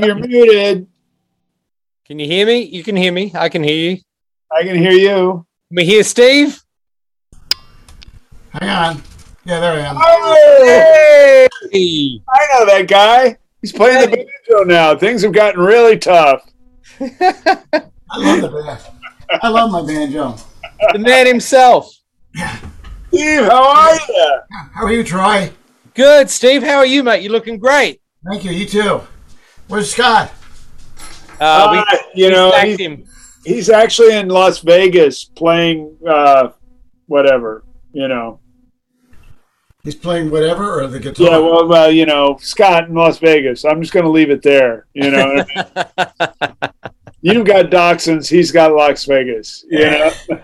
Whoa. Steve, you're muted. Can you hear me? You can hear me. I can hear you. I can hear you. Can we hear Steve? Hang on. Yeah, there I am. Oh, Hey. I know that guy. He's playing the banjo now. Things have gotten really tough. I love the band. I love my banjo. The man himself. Steve, how are you? How are you, Troy? Good, Steve. How are you, mate? You're looking great. Thank you. You too. Where's Scott? Uh, we, Uh, you we know, he's, him. he's actually in Las Vegas playing uh, whatever, you know. He's playing whatever or the guitar. Yeah, well, well, you know, Scott in Las Vegas. I'm just going to leave it there. You know, you've got Dachshunds, he's got Las Vegas. You know,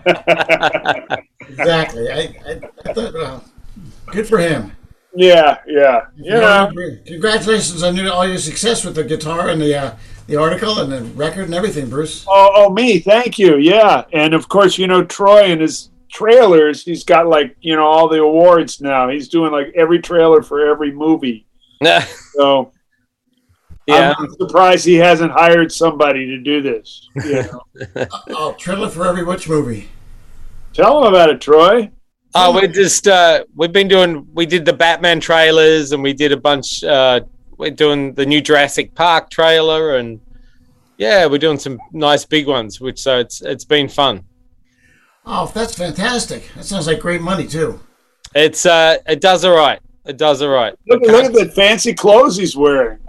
exactly. I, I, I thought, uh, good for him. Yeah, yeah, you know. Congratulations on your, all your success with the guitar and the uh, the article and the record and everything, Bruce. Oh, oh, me, thank you. Yeah, and of course, you know, Troy and his trailers. He's got like you know all the awards now. He's doing like every trailer for every movie. So yeah. I'm surprised he hasn't hired somebody to do this. You know? Oh, trailer for every which movie? Tell him about it, Troy. Oh, we're just uh, we've been doing. We did the Batman trailers, and we did a bunch. Uh, we're doing the new Jurassic Park trailer, and yeah, we're doing some nice big ones. Which so it's it's been fun. Oh, that's fantastic. That sounds like great money too. It's uh, it does all right. It does all right. Look, look at the fancy clothes he's wearing.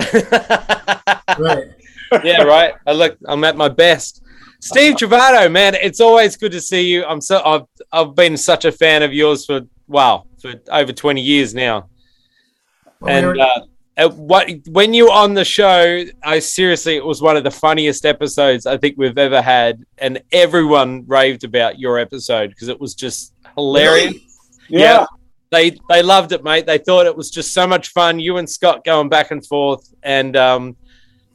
Right. yeah, right. I look. I'm at my best. Steve Trovato, man, it's always good to see you. I'm so I've I've been such a fan of yours for wow for over 20 years now. Well, and uh, uh, what when you were on the show, I seriously it was one of the funniest episodes I think we've ever had, and everyone raved about your episode because it was just hilarious. Yeah. Yeah. They they loved it, mate. They thought it was just so much fun. You and Scott going back and forth, and um,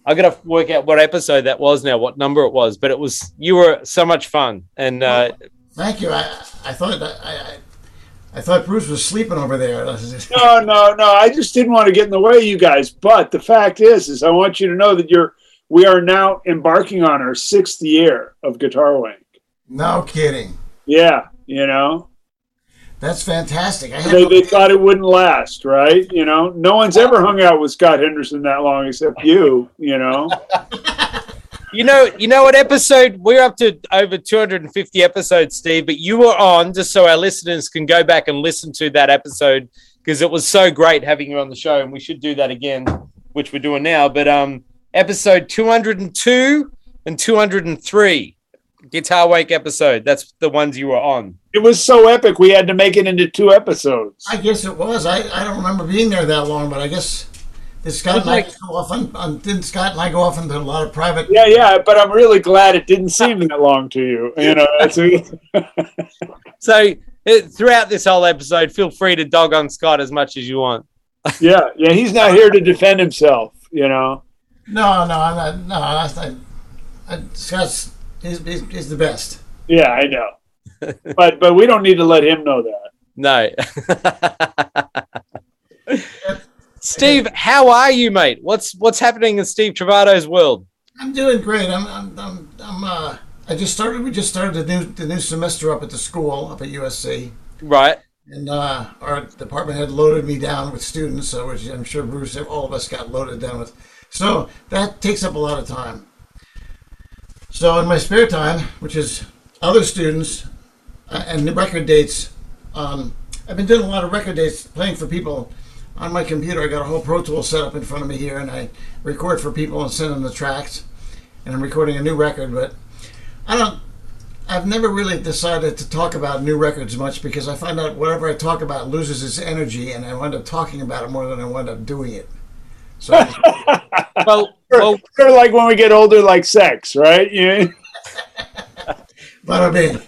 I got to work out what episode that was now, what number it was, but it was you were so much fun, and uh, Thank you. I, I thought I, I, I thought Bruce was sleeping over there. No, no, no. I just didn't want to get in the way, of you guys. But the fact is, is I want you to know that you're. We are now embarking on our sixth year of Guitar Wank. No kidding. Yeah, you know, That's fantastic. I they, no- they thought it wouldn't last, right? You know, no one's ever hung out with Scott Henderson that long except you. You know, You know, you know what episode we're up to over 250 episodes, Steve. But you were on just so our listeners can go back and listen to that episode because it was so great having you on the show, and we should do that again, which we're doing now. But um, episode 202 and 203 Guitar Wank episode. That's the ones you were on. It was so epic we had to make it into two episodes. I guess it was. I, I don't remember being there that long, but I guess did Scott and I go off on, on didn't Scott and I go off into a lot of private Yeah, yeah, but I'm really glad it didn't seem that long to you. You know, it's, So uh, throughout this whole episode, feel free to dog on Scott as much as you want. yeah, yeah. He's not here to defend himself. You know. No, no, I'm not no, that's not I, Scott's he's, he's, he's the best. Yeah, I know. but but we don't need to let him know that. No. Steve, how are you, mate? What's what's happening in Steve Trovato's world? I'm doing great. I'm I'm I'm, I'm uh I just started we just started the new the new semester up at the school up at USC. Right. And uh, our department had loaded me down with students, so which I'm sure Bruce, all of us got loaded down with. So that takes up a lot of time. So in my spare time, which is other students uh, and the record dates, um, I've been doing a lot of record dates, playing for people on my computer. I got a whole Pro Tool set up in front of me here, and I record for people and send them the tracks. And I'm recording a new record, but I don't. I've never really decided to talk about new records much because I find out whatever I talk about loses its energy, and I wind up talking about it more than I wind up doing it. So Well, well, Sort of like when we get older, like sex, right? Yeah. bada bing.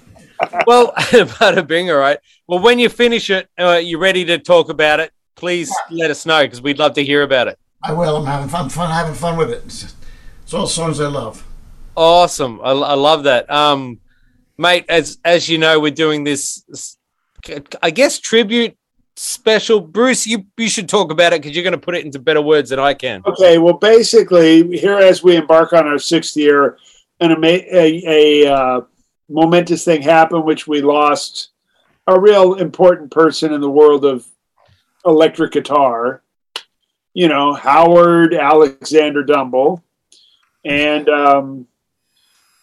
Well, bada bing, all right. Well, when you finish it, uh, you're ready to talk about it. Please let us know because we'd love to hear about it. I will. I'm having fun, fun having fun with it. It's, it's all songs I love. Awesome. I, I love that. Um, mate, as as you know, we're doing this, I guess, tribute special. Bruce, you, you should talk about it because you're going to put it into better words than I can. Okay, well, basically, here as we embark on our sixth year, an ama- a, a uh, momentous thing happened, which we lost a real important person in the world of electric guitar. You know, Howard Alexander Dumble, and um,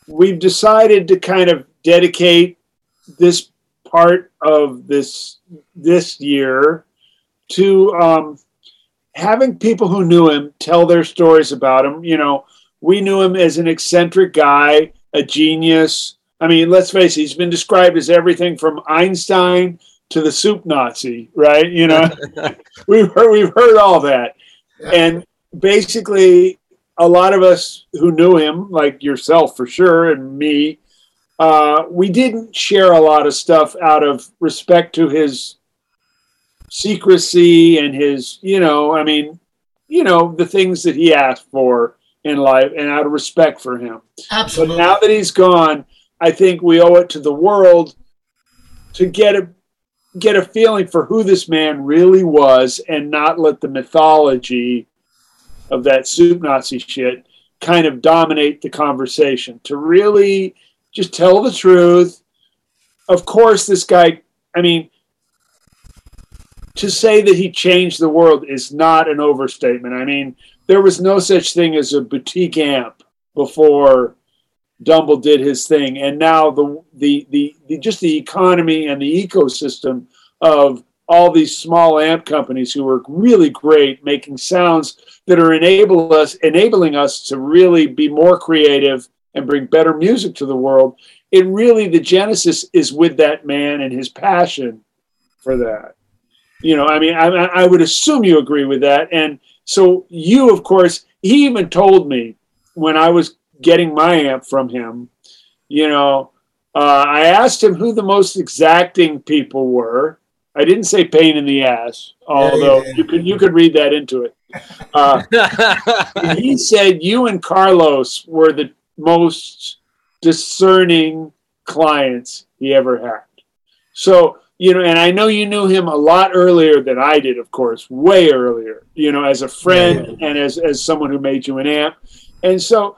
we've decided to kind of dedicate this part of this this year to um, having people who knew him tell their stories about him. You know, we knew him as an eccentric guy, a genius. I mean, let's face it, he's been described as everything from Einstein to the soup Nazi, right? You know, we've heard we've heard all that. And basically a lot of us who knew him, like yourself for sure, and me, uh, we didn't share a lot of stuff out of respect to his secrecy and his, you know, I mean, you know, the things that he asked for in life and out of respect for him. Absolutely. But now that he's gone, I think we owe it to the world to get a get a feeling for who this man really was and not let the mythology of that soup Nazi shit kind of dominate the conversation. To really just tell the truth. Of course, this guy, I mean, to say that he changed the world is not an overstatement. I mean, there was no such thing as a boutique amp before Dumble did his thing, and now the, the the the, just the economy and the ecosystem of all these small amp companies who are really great making sounds that are enable us enabling us to really be more creative and bring better music to the world. It really the genesis is with that man and his passion for that. You know, I mean, I, I would assume you agree with that, and so you, of course, he even told me when I was getting my amp from him, you know, uh, I asked him who the most exacting people were. I didn't say pain in the ass, although yeah, yeah. you could you could read that into it. Uh, he said you and Carlos were the most discerning clients he ever had. So you know, and I know you knew him a lot earlier than I did, of course, way earlier. You know, as a friend yeah. and as as someone who made you an amp, and so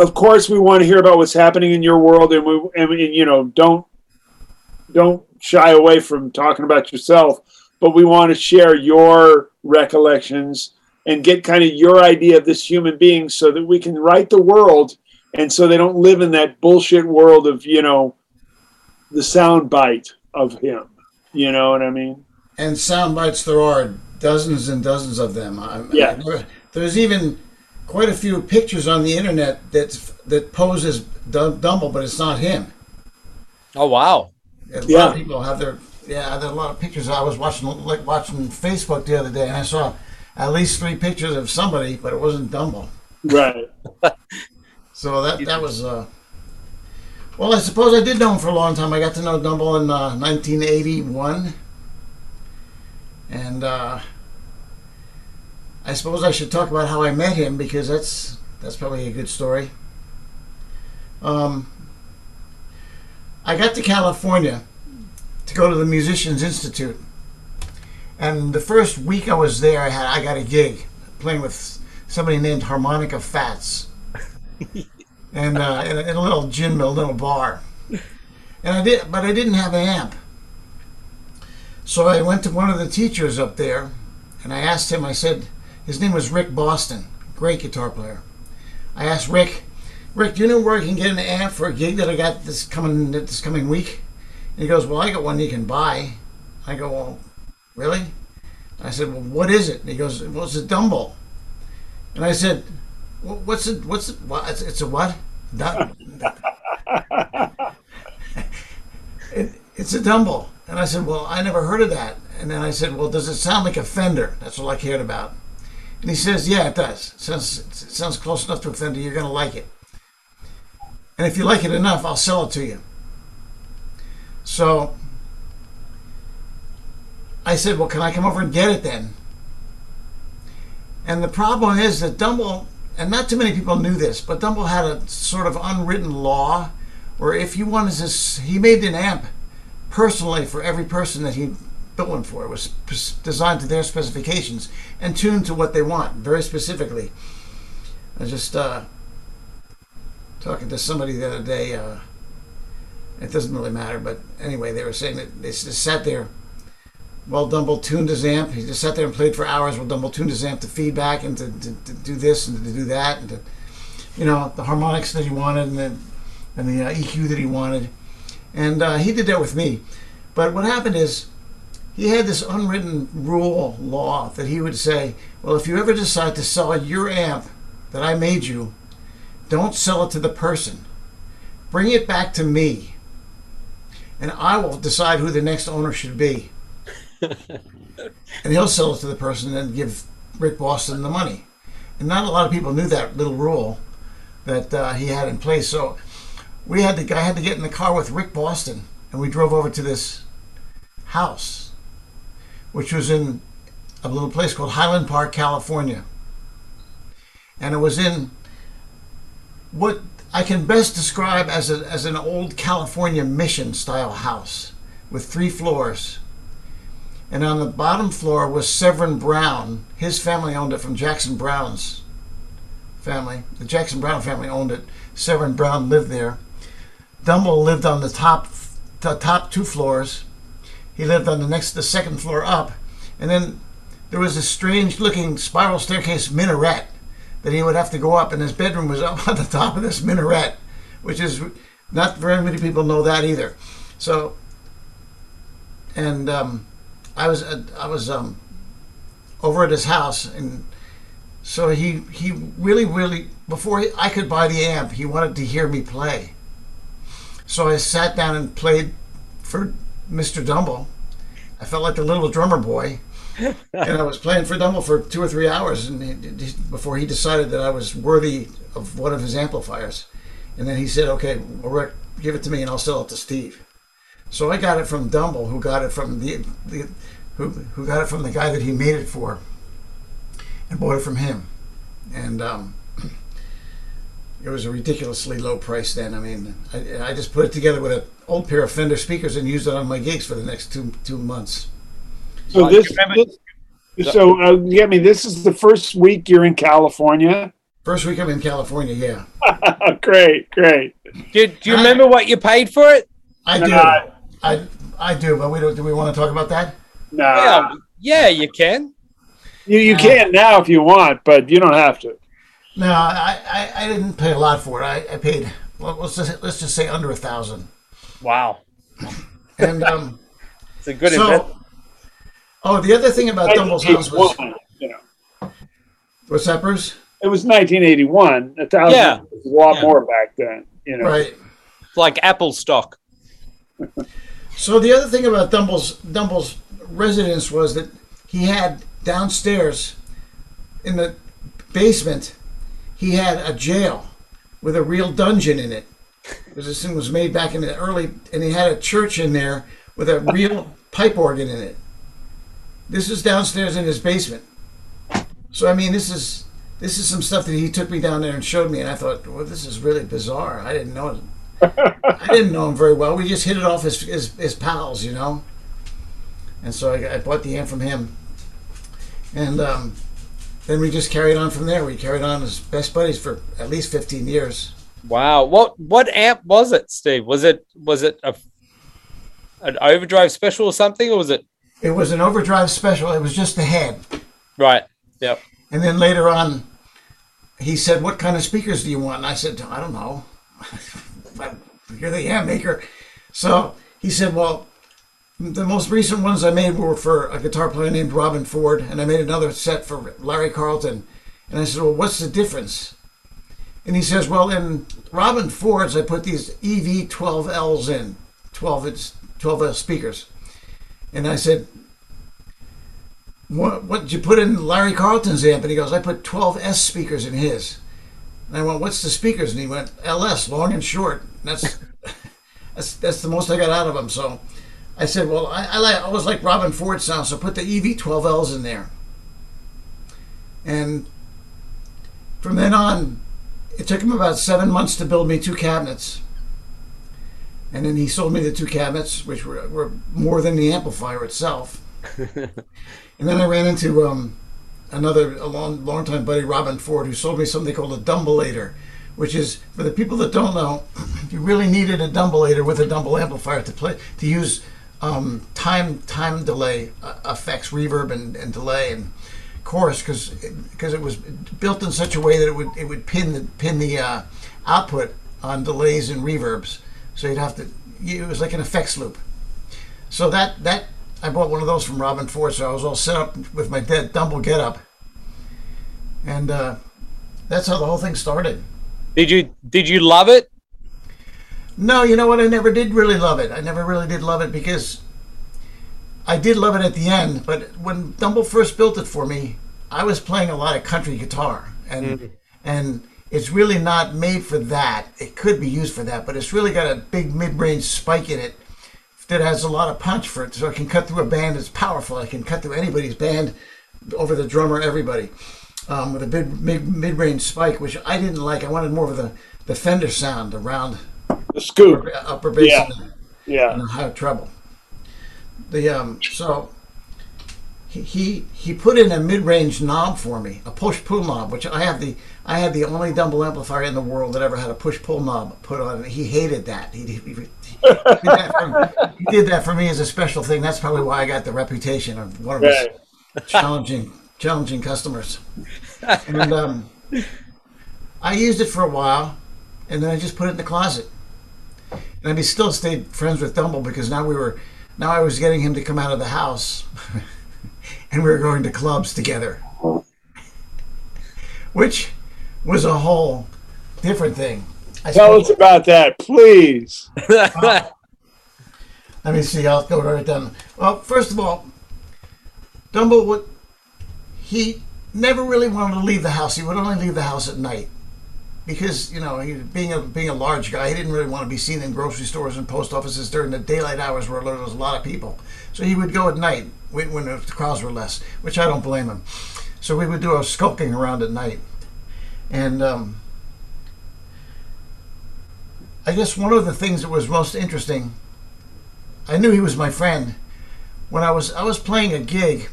of course we want to hear about what's happening in your world and we and, and, you know don't don't shy away from talking about yourself but we want to share your recollections and get kind of your idea of this human being so that we can write the world and so they don't live in that bullshit world of you know the sound bite of him. You know what i mean? And sound bites there are dozens and dozens of them. I, yeah. I, there's even quite a few pictures on the internet that that poses Dumble, but it's not him. Oh wow! A yeah. lot of people have their yeah. There are a lot of pictures. I was watching like watching Facebook the other day, and I saw at least three pictures of somebody, but it wasn't Dumble. Right. so that that was. Uh, well, I suppose I did know him for a long time. I got to know Dumble in uh, 1981, and. Uh, I suppose I should talk about how I met him because that's that's probably a good story. Um, I got to California to go to the Musicians Institute, and the first week I was there, I had I got a gig playing with somebody named Harmonica Fats, and uh, in, a, in a little gym, a little bar, and I did, but I didn't have an amp. So I went to one of the teachers up there, and I asked him. I said his name was Rick Boston, great guitar player. I asked Rick, Rick, do you know where I can get an amp for a gig that I got this coming this coming week? And he goes, Well, I got one you can buy. I go, Well, really? I said, Well, what is it? And he goes, Well, it's a Dumble. And I said, well, What's it? What's it? What? It's, it's a what? it, it's a Dumble. And I said, Well, I never heard of that. And then I said, Well, does it sound like a Fender? That's all I cared about. And he says, Yeah, it does. It sounds, it sounds close enough to a Fender. You're going to like it. And if you like it enough, I'll sell it to you. So I said, Well, can I come over and get it then? And the problem is that Dumble, and not too many people knew this, but Dumble had a sort of unwritten law where if you wanted to, he made an amp personally for every person that he billing for. It was designed to their specifications and tuned to what they want very specifically. I was just uh, talking to somebody the other day. Uh, it doesn't really matter, but anyway, they were saying that they just sat there while Dumble tuned his amp. He just sat there and played for hours while Dumble tuned his amp to feedback and to, to, to do this and to do that and to, you know, the harmonics that he wanted and the, and the uh, EQ that he wanted. And uh, he did that with me. But what happened is he had this unwritten rule, law, that he would say, well, if you ever decide to sell your amp that I made you, don't sell it to the person. Bring it back to me. And I will decide who the next owner should be. and he'll sell it to the person and give Rick Boston the money. And not a lot of people knew that little rule that uh, he had in place. So we had to I had to get in the car with Rick Boston, and we drove over to this house, which was in a little place called Highland Park, California. And it was in what I can best describe as, a, as an old California mission style house with three floors. And on the bottom floor was Severin Browne. His family owned it from Jackson Browne's family. The Jackson Browne family owned it. Severin Browne lived there. Dumble lived on the top, the top two floors. He lived on the next, the second floor up, and then there was a strange-looking spiral staircase minaret that he would have to go up, and his bedroom was up on the top of this minaret, which is not very many people know that either. So, and um, I was I was um, over at his house, and so he he really really before he, I could buy the amp, he wanted to hear me play. So I sat down and played for Mr. Dumble. I felt like the little drummer boy, and I was playing for Dumble for two or three hours, and he, he, before he decided that I was worthy of one of his amplifiers, and then he said, "Okay, well, Rick, give it to me, and I'll sell it to Steve." So I got it from Dumble, who got it from the, the who, who got it from the guy that he made it for, and bought it from him, and um, it was a ridiculously low price then. I mean, I, I just put it together with an old pair of Fender speakers and used it on my gigs for the next two two months. So Uh, this, this- so uh, yeah, I mean, this is the first week you're in California. First week I'm in California, yeah. great, great. Do, do you remember what you paid for it? I do. Nah. I I do, but we don't. Do we want to talk about that? Nah, Yeah, yeah, you can. you you Nah. can now if you want, but you don't have to. No, I, I, I didn't pay a lot for it. I, I paid well, let's just let's just say under a thousand. Wow, And um, it's a good so investment. oh, the other thing about Dumble's house was you know, what's that, Bruce? it was 1981. A thousand Yeah. was a lot Yeah. more back then. You know, Right. Like Apple stock. So the other thing about Dumble's Dumble's residence was that he had downstairs in the basement he had a jail with a real dungeon in it. Because this thing was made back in the early and he had a church in there with a real pipe organ in it. This is downstairs in his basement. So I mean this is this is some stuff that he took me down there and showed me and I thought, well this is really bizarre. I didn't know him. I didn't know him very well. We just hit it off as, as, as pals, you know. And so I, I bought the amp from him, and um, then we just carried on from there. We carried on as best buddies for at least fifteen years. Wow, what what amp was it, Steve? Was it was it a an overdrive special or something, or was it It was an overdrive special. It was just the head, right? Yep. and then later on, he said, "What kind of speakers do you want?" And I said, "I don't know. You're the amp maker." So he said, "Well." The most recent ones I made were for a guitar player named Robben Ford, and I made another set for Larry Carlton. And I said, Well, what's the difference? And he says, Well, in Robben Ford's, I put these EV 12Ls in, 12 inch, uh, 12L speakers. And I said, what, what did you put in Larry Carlton's amp? And he goes, I put 12S speakers in his. And I went, What's the speakers? And he went, LS, long and short. And that's, that's, that's the most I got out of him. So I said, Well, I, I, like, I always like Robben Ford sound, so put the EV 12Ls in there. And from then on, it took him about seven months to build me two cabinets. And then he sold me the two cabinets, which were, were more than the amplifier itself. and then I ran into um, another a long long time buddy, Robben Ford, who sold me something called a Dumbleator, which is for the people that don't know, you really needed a Dumbleator with a Dumble amplifier to play to use um, time time delay uh, effects, reverb and, and delay and chorus because because it was built in such a way that it would it would pin the pin the uh, output on delays and reverbs. So you'd have to it was like an effects loop. So that that I bought one of those from Robben Ford, so I was all set up with my dead Dumble get up, and uh, that's how the whole thing started. Did you did you love it? No, you know what? I never did really love it. I never really did love it because I did love it at the end. But when Dumble first built it for me, I was playing a lot of country guitar, and mm. and it's really not made for that. It could be used for that, but it's really got a big mid-range spike in it that has a lot of punch for it, so it can cut through a band. It's powerful. It can cut through anybody's band, over the drummer, everybody, um, with a big mid mid-range spike, which I didn't like. I wanted more of the the Fender sound, the round, the scoop, upper, upper bass, yeah, and yeah, and high treble. The um, so he, he he put in a mid-range knob for me, a push-pull knob, which I have the I had the only Dumble amplifier in the world that ever had a push-pull knob put on it. He hated that. He, he, he, did that for, he, did that for, me as a special thing. That's probably why I got the reputation of one of right. his challenging challenging customers. And um, I used it for a while, and then I just put it in the closet. And I still stayed friends with Dumble because now we were now I was getting him to come out of the house, and we were going to clubs together, which was a whole different thing. I Tell us about that, please. let me see. I'll go right down. Well, first of all, Dumbo would he never really wanted to leave the house. He would only leave the house at night because you know he, being a being a large guy, he didn't really want to be seen in grocery stores and post offices during the daylight hours where there was a lot of people. So he would go at night when, when the crowds were less, which I don't blame him. So we would do our skulking around at night, and um, I guess one of the things that was most interesting. I knew he was my friend when I was I was playing a gig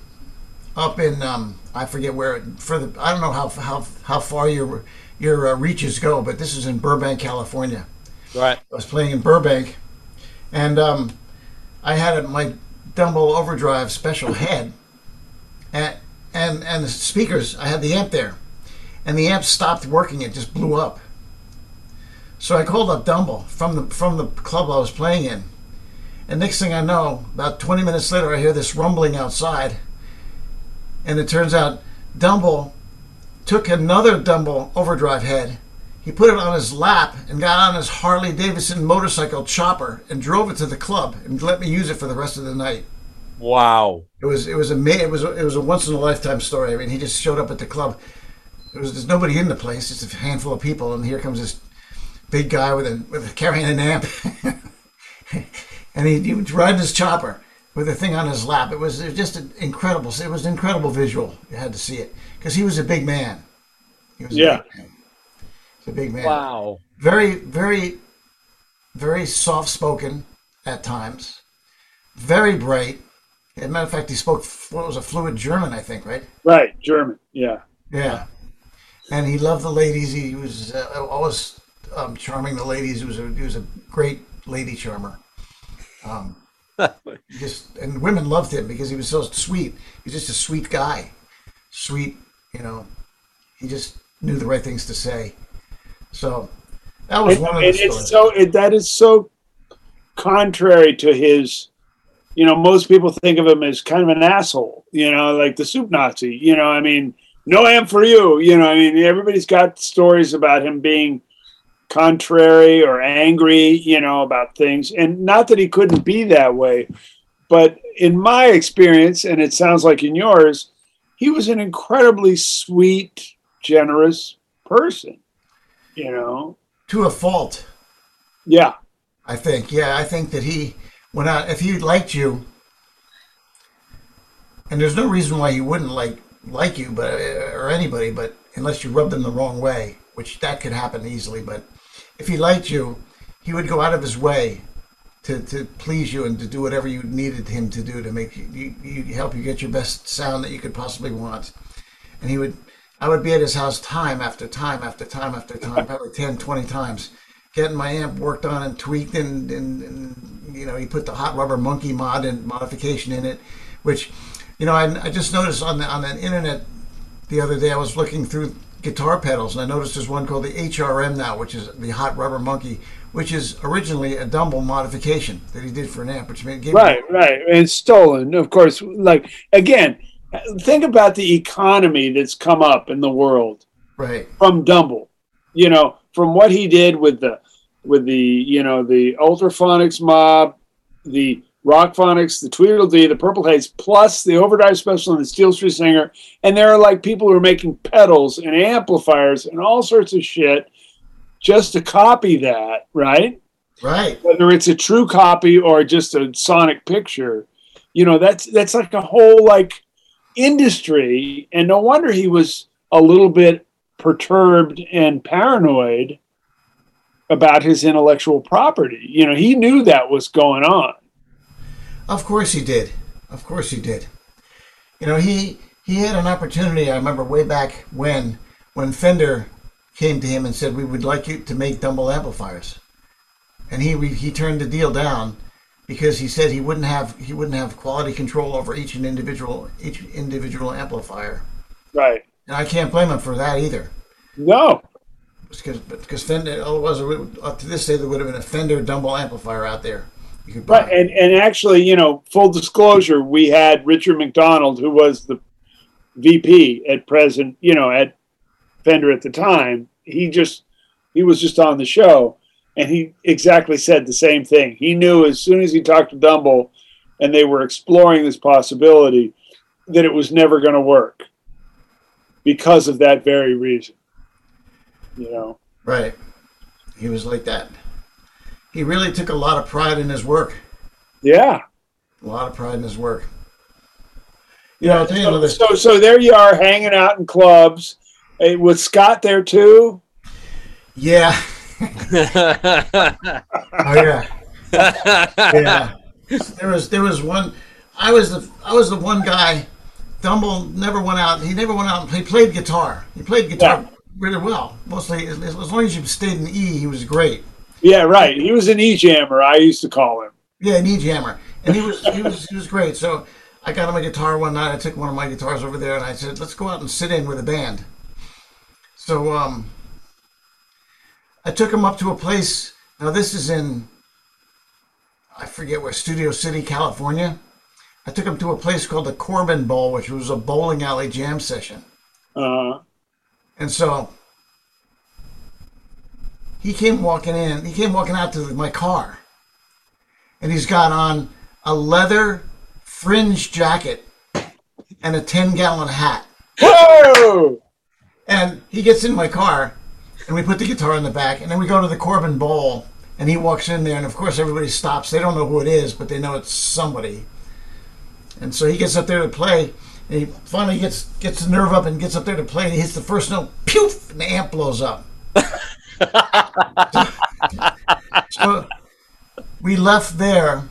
up in um, I forget where for the I don't know how how how far you were your uh, reaches go, but this is in Burbank, California. Right. I was playing in Burbank, and um, I had a, my Dumble Overdrive special head, and and and the speakers. I had the amp there, and the amp stopped working. It just blew up. So I called up Dumble from the from the club I was playing in, and next thing I know, about 20 minutes later, I hear this rumbling outside, and it turns out Dumble took another Dumble overdrive head. He put it on his lap and got on his Harley Davidson motorcycle chopper and drove it to the club and let me use it for the rest of the night. Wow! It was it was a it was a, it was a once in a lifetime story. I mean, he just showed up at the club. There was there's nobody in the place, just a handful of people, and here comes this big guy with a with a, carrying an amp, and he, he was riding his chopper with a thing on his lap. It was, it was just an incredible. It was an incredible visual. You had to see it because he was a big man. He was yeah. He's a big man. Wow. Very, very, very soft spoken at times. Very bright. As a matter of fact, he spoke what was a fluent German, I think, right? Right, German. Yeah. Yeah. And he loved the ladies. He was uh, always um, charming the ladies. He was a he was a great lady charmer. Um, just and women loved him because he was so sweet. He's just a sweet guy, sweet, you know, he just knew the right things to say. So that was one of the stories. It's so it, that is so contrary to his. You know, most people think of him as kind of an asshole. You know, like the soup Nazi. You know, I mean, no am for you. You know, I mean, everybody's got stories about him being contrary or angry. You know, about things, and not that he couldn't be that way, but in my experience, and it sounds like in yours, he was an incredibly sweet, generous person, you know. To a fault. Yeah. I think. Yeah, I think that he went out if he liked you and there's no reason why he wouldn't like like you but uh, or anybody but unless you rubbed him the wrong way which that could happen easily but if he liked you he would go out of his way to, to please you and to do whatever you needed him to do to make you, you, you help you get your best sound that you could possibly want. And he would, I would be at his house time after time after time after time, probably 10, 20 times, getting my amp worked on and tweaked and, and, and you know, he put the hot rubber monkey mod and modification in it, which, you know, I, I just noticed on the, on the internet the other day, I was looking through guitar pedals and I noticed there's one called the HRM now, which is the hot rubber monkey, which is originally a Dumble modification that he did for an amp, which made gave right, right. It's stolen, of course. Like again, think about the economy that's come up in the world right from Dumble. You know, from what he did with the with the you know the Ultraphonics mob, the Rockphonics, the Tweedledee, the Purple Haze, plus the Overdrive Special and the Steel String Singer, and there are like people who are making pedals and amplifiers and all sorts of shit just to copy that, right? right Whether it's a true copy or just a sonic picture, you know, that's that's like a whole like industry, and no wonder he was a little bit perturbed and paranoid about his intellectual property. You know, he knew that was going on. Of course he did. Of course he did. You know, he he had an opportunity. I remember way back when when Fender came to him and said, "We would like you to make Dumble amplifiers," and he he turned the deal down because he said he wouldn't have he wouldn't have quality control over each and individual each individual amplifier. Right. And I can't blame him for that either. No. Because because Fender oh, otherwise up to this day there would have been a Fender Dumble amplifier out there. You could buy. Right. And and actually, you know, full disclosure, we had Richard McDonald, who was the VP at present, you know, at Fender at the time. He just he was just on the show and he exactly said the same thing. He knew as soon as he talked to Dumble and they were exploring this possibility that it was never going to work because of that very reason. You know. Right. He was like that. He really took a lot of pride in his work. Yeah. A lot of pride in his work. You know, I'll tell you So, another. so, so there you are hanging out in clubs. Eh, hey, was Scott there too? Yeah. Oh yeah. Yeah. There was there was one. I was the I was the one guy. Dumble never went out. He never went out. He played guitar. He played guitar Yeah. really well. Mostly, as, as long as you stayed in E, he was great. Yeah, right. He was an e jammer. I used to call him. Yeah, e-jammer, and he was he was he was great. So I got him a guitar one night. I took one of my guitars over there, and I said, "Let's go out and sit in with a band." So um, I took him up to a place. Now this is in I forget where Studio City, California. I took him to a place called the Corbin Bowl, which was a bowling alley jam session. Uh, And so he came walking in, he came walking out to my car. And he's got on a leather fringe jacket and a 10 gallon hat. whoa! And he gets in my car and we put the guitar in the back and then we go to the Corbin Bowl and he walks in there and of course everybody stops. They don't know who it is, but they know it's somebody. And so he gets up there to play and he finally gets gets the nerve up and gets up there to play and he hits the first note, pew, and the amp blows up. so we left there.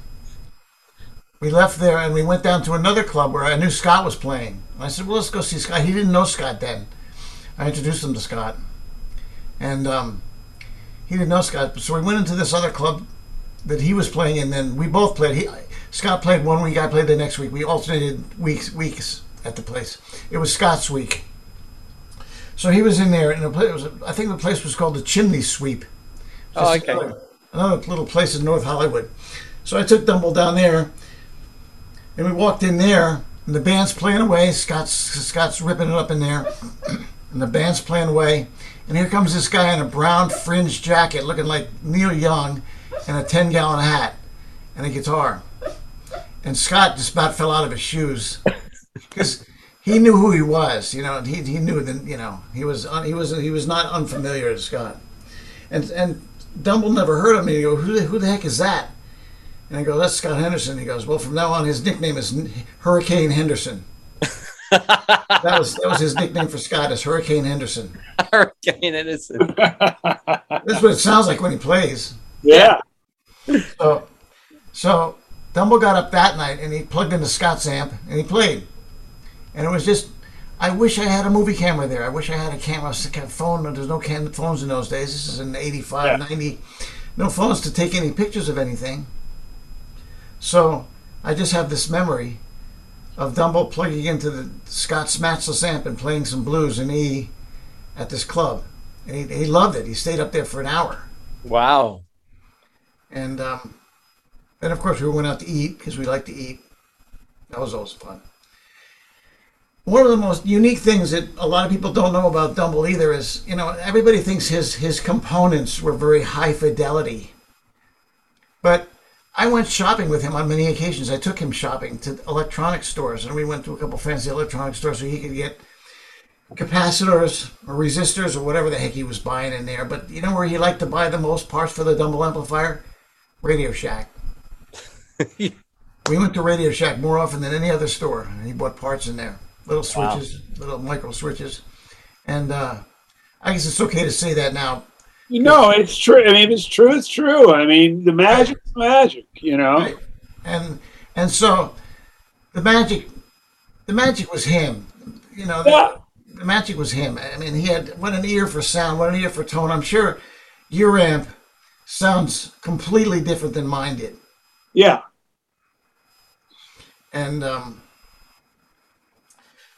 We left there and we went down to another club where I knew Scott was playing. I said, "Well, let's go see Scott." He didn't know Scott then. I introduced him to Scott, and um, he didn't know Scott. So we went into this other club that he was playing in. Then we both played. He, Scott played one week. I played the next week. We alternated weeks weeks at the place. It was Scott's week. So he was in there, and it was, I think the place was called the Chimney Sweep. Oh, okay. Another, another little place in North Hollywood. So I took Dumble down there, and we walked in there, and the band's playing away. Scott's Scott's ripping it up in there, and the band's playing away. And here comes this guy in a brown fringe jacket, looking like Neil Young, and a ten gallon hat, and a guitar. And Scott just about fell out of his shoes because he knew who he was. You know, he, he knew that you know he was un, he was he was not unfamiliar to Scott. And and Dumble never heard of me. He go, who the, who the heck is that? And I go, that's Scott Henderson. He goes, well, from now on, his nickname is Hurricane Henderson. that was that was his nickname for Scott is Hurricane Henderson. Hurricane Edison. That's what it sounds like when he plays. Yeah. So So Dumble got up that night and he plugged into Scott's amp and he played. And it was just, I wish I had a movie camera there. I wish I had a camera, a phone. There's no cam- phones in those days. This is in 85, Yeah. 90. No phones to take any pictures of anything. So I just have this memory of Dumble plugging into the Scott's matchless amp and playing some blues in E at this club. And he, he loved it. He stayed up there for an hour. Wow. And um, then, of course, we went out to eat because we like to eat. That was always fun. One of the most unique things that a lot of people don't know about Dumble either is, you know, everybody thinks his his components were very high fidelity. But I went shopping with him on many occasions. I took him shopping to electronic stores, and we went to a couple fancy electronic stores so he could get capacitors or resistors or whatever the heck he was buying in there. But you know where he liked to buy the most parts for the Dumble amplifier? Radio Shack. we went to Radio Shack more often than any other store, and he bought parts in there, little Wow. switches, little micro switches, and uh, I guess it's okay to say that now. You know, it's true. I mean, if it's true, it's true. I mean, the magic's magic. You know. Right. And and so the magic, the magic was him. You know, the, the magic was him. I mean, he had what an ear for sound, what an ear for tone. I'm sure your amp sounds completely different than mine did. Yeah. and um,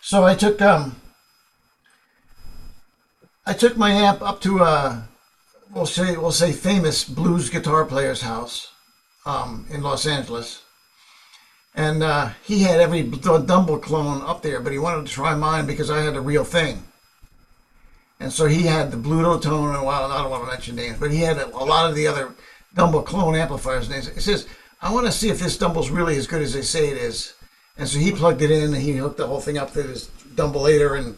so I took um, I took my amp up to a we'll say we'll say famous blues guitar player's house um, in Los Angeles, and uh, he had every Dumble clone up there, but he wanted to try mine because I had the real thing. And so he had the Bludotone, and well, I don't want to mention names, but he had a, a lot of the other Dumble clone amplifiers. And he says, I want to see if this Dumble's really as good as they say it is. And so he plugged it in and he hooked the whole thing up to his Dumbleator and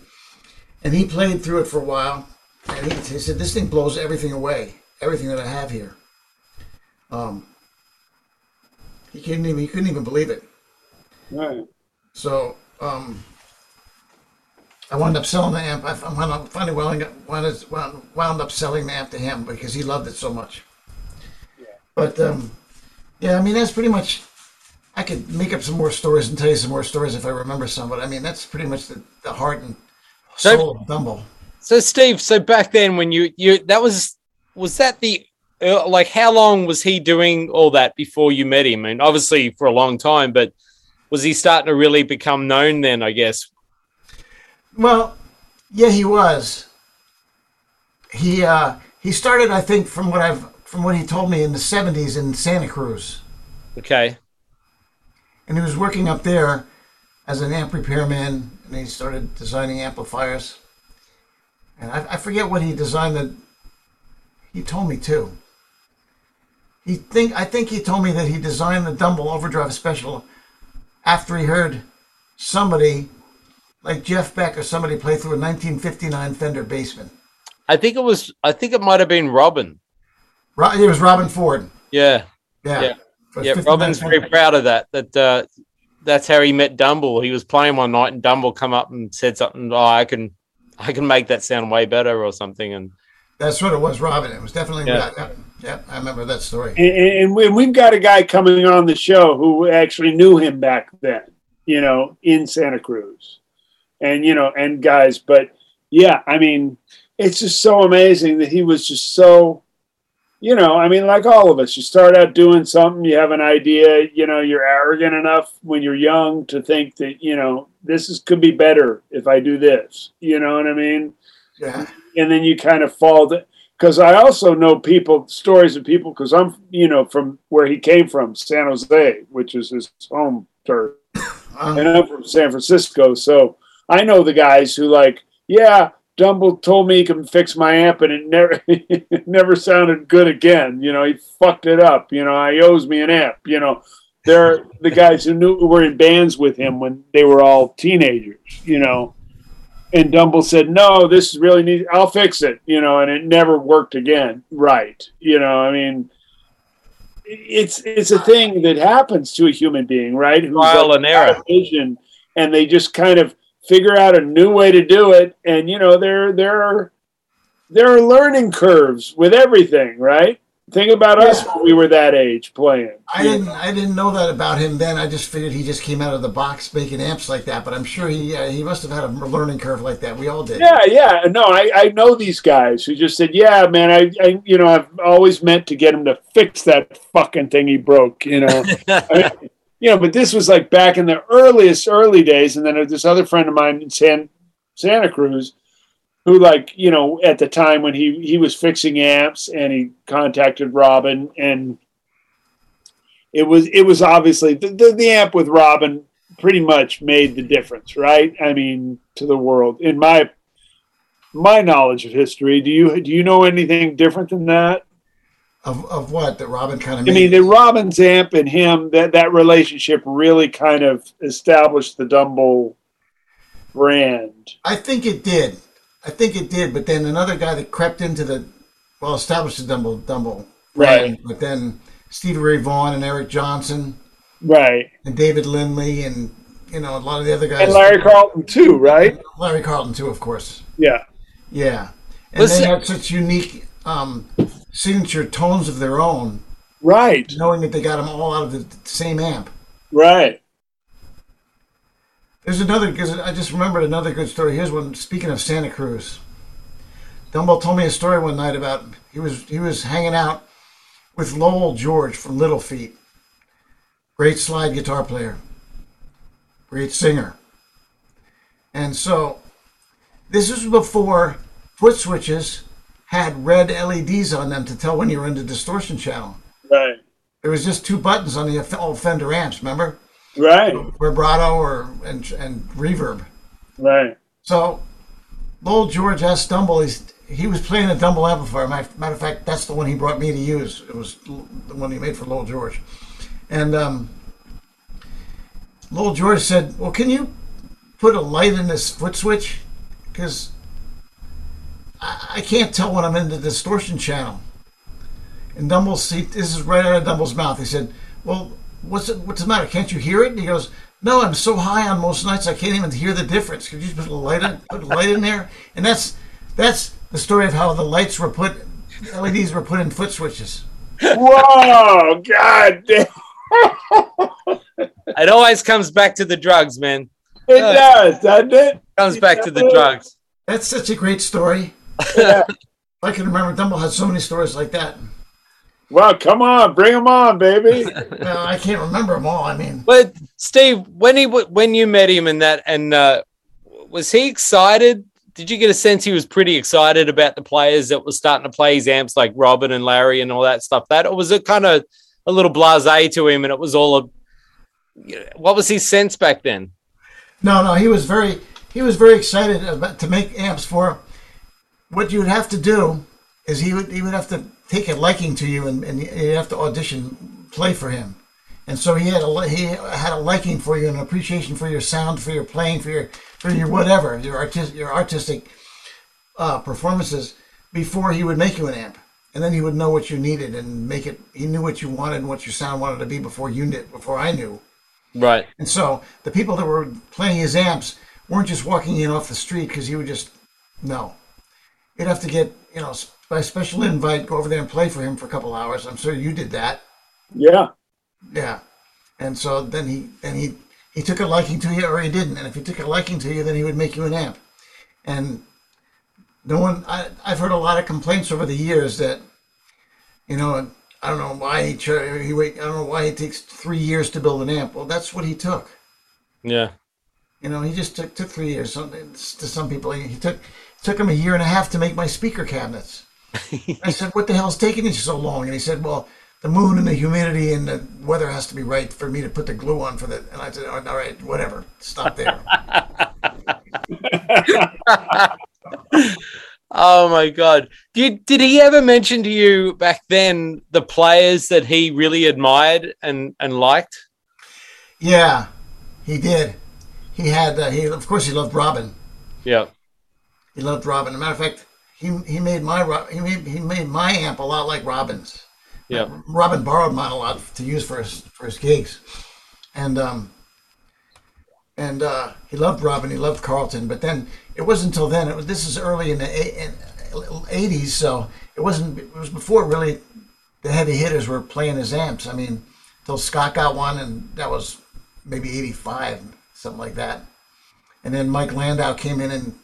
and he played through it for a while. And he, he said, This thing blows everything away, everything that I have here. Um, he couldn't even he couldn't even believe it. Right. So um, I wound up selling the amp. I wound up finally wound up, wound up- wound wound up selling the amp to him because he loved it so much. Yeah. But um, yeah, I mean that's pretty much. I could make up some more stories and tell you some more stories if I remember some, but I mean that's pretty much the, the heart and So- soul of Dumble. So Steve, so back then when you you that was was that the uh, like how long was he doing all that before you met him? I mean, obviously for a long time, but was he starting to really become known then? I guess. Well, yeah, he was. He uh, he started, I think, from what I've from what he told me in the '70s in Santa Cruz. Okay. And he was working up there as an amp repairman and he started designing amplifiers and I, I forget what he designed that he told me too he think i think he told me that he designed the dumble overdrive special after he heard somebody like jeff beck or somebody play through a 1959 fender bassman I think it was. I think it might have been Robben. Ro- it was robben ford Yeah. yeah Yeah. For Yeah. Robben's very proud of that. That uh, that's how he met Dumble. He was playing one night, and Dumble come up and said something. Oh, I can, I can make that sound way better, or something. And that's what it was robben it was definitely Yeah. yeah, yeah i remember that story And, and we've got a guy coming on the show who actually knew him back then, you know, in Santa Cruz. And, you know, and guys, but yeah, I mean, it's just so amazing that he was just so, you know, I mean, like all of us, you start out doing something, you have an idea, you know, you're arrogant enough when you're young to think that, you know, this is could be better if I do this. You know what I mean? yeah and then you kind of fall because I also know people stories of people because I'm you know from where he came from San Jose which is his home turf Uh, and I'm from San Francisco so I know the guys who like yeah Dumble told me he can fix my amp and it never it never sounded good again you know he fucked it up you know he owes me an amp you know they're the guys who knew who were in bands with him when they were all teenagers you know and Dumble said, "No, this really needs. I'll fix it," you know, and it never worked again. Right? You know, I mean, it's it's a thing that happens to a human being, right? Who's trial like and error. vision, and they just kind of figure out a new way to do it, and you know, there there are there are learning curves with everything, right? Think about us when we were that age playing. I didn't I didn't know that about him then. I just figured he just came out of the box making amps like that. But I'm sure he uh, he must have had a learning curve like that. We all did. Yeah, yeah. No, I, I know these guys who just said, "Yeah, man, I, I you know I've always meant to get him to fix that fucking thing he broke." You know, I mean, you know. But this was like back in the earliest early days, and then this other friend of mine in San Santa Cruz who like you know at the time when he he was fixing amps and he contacted Robben and it was it was obviously the, the, the amp with Robben pretty much made the difference right I mean to the world in my my knowledge of history do you do you know anything different than that Of, of what that Robben kind of I mean the Robben's amp and him that that relationship really kind of established the Dumble brand I think it did. I think it did. But then another guy that crept into the well established the Dumble Dumble brand, Right. But then Stevie Ray Vaughan and Eric Johnson right and David Lindley and you know a lot of the other guys. and Larry Carlton too right Larry Carlton too, of course. yeah Yeah, and Listen- they had such unique um, signature tones of their own, right knowing that they got them all out of the same amp. right There's another because I just remembered another good story. Here's one. Speaking of Santa Cruz, Dumble told me a story one night about he was he was hanging out with Lowell George from Little Feat, great slide guitar player, great singer, and so this was before foot switches had red LEDs on them to tell when you were in the distortion channel. right There was just two buttons on the old Fender amps, remember? right Vibrato or and, and reverb. right So, Lowell George S. Dumble. He's, he was playing a Dumble amplifier. Matter matter of fact, that's the one he brought me to use. It was the one he made for Lowell George. And um, Lowell George said, "Well, can you put a light in this foot switch? Because I, I can't tell when I'm in the distortion channel." And Dumble, see, this is right out of Dumble's mouth. He said, "Well, what's it, what's the matter? Can't you hear it?" And he goes, "No, I'm so high on most nights I can't even hear the difference. Could you put a light in, put a light in there?" And that's that's the story of how the lights were put, LEDs were put in foot switches. whoa god damn It always comes back to the drugs, man. it does doesn't it Comes back to the drugs. That's such a great story. Yeah. I can remember Dumble had so many stories like that. well come on bring them on baby Well, I can't remember them all. I mean, But Steve, when he when you met him and that, and uh, was he excited? Did you get a sense he was pretty excited about the players that were starting to play his amps, like Robben and Larry and all that stuff? That or was it kind of a little blasé to him, and it was all a what was his sense back then? no, no, he was very he was very excited about to make amps for. What you would have to do is he would he would have to take a liking to you and, and you'd have to audition play for him. And so he had a he had a liking for you and an appreciation for your sound, for your playing, for your for your whatever your artistic your artistic uh, performances before he would make you an amp, and then he would know what you needed and make it. He knew what you wanted and what your sound wanted to be before you did, before I knew. Right. And so the people that were playing his amps weren't just walking in off the street because he would just no. You'd have to get you know by special invite, go over there and play for him for a couple hours. I'm sure you did that. yeah Yeah. And so then he then he he took a liking to you or he didn't. And if he took a liking to you, then he would make you an amp. And no one I I've heard a lot of complaints over the years that you know I don't know why he cho- he wait I don't know why it takes three years to build an amp. Well, that's what he took. Yeah. You know, he just took took three years. Some, to some people, he took took him a year and a half to make my speaker cabinets. I said, "What the hell's taking you so long?" And he said, "Well, the moon and the humidity and the weather has to be right for me to put the glue on for the." And I said, "All right, whatever. Stop there." Oh my god. Did did he ever mention to you back then the players that he really admired and and liked? yeah, he did. He had. Uh, he of course he loved Robben. Yeah. He loved Robben. As a matter of fact, he he made my he made he made my amp a lot like Robben's. Yeah. Robben borrowed mine a lot to use for his for his gigs, and um, and uh, he loved Robben. He loved Carlton. But then it wasn't until then. It was this is early in the eighties, so it wasn't. It was before really the heavy hitters were playing his amps. I mean, till Scott got one, and that was maybe '85, something like that. And then Mike Landau came in, and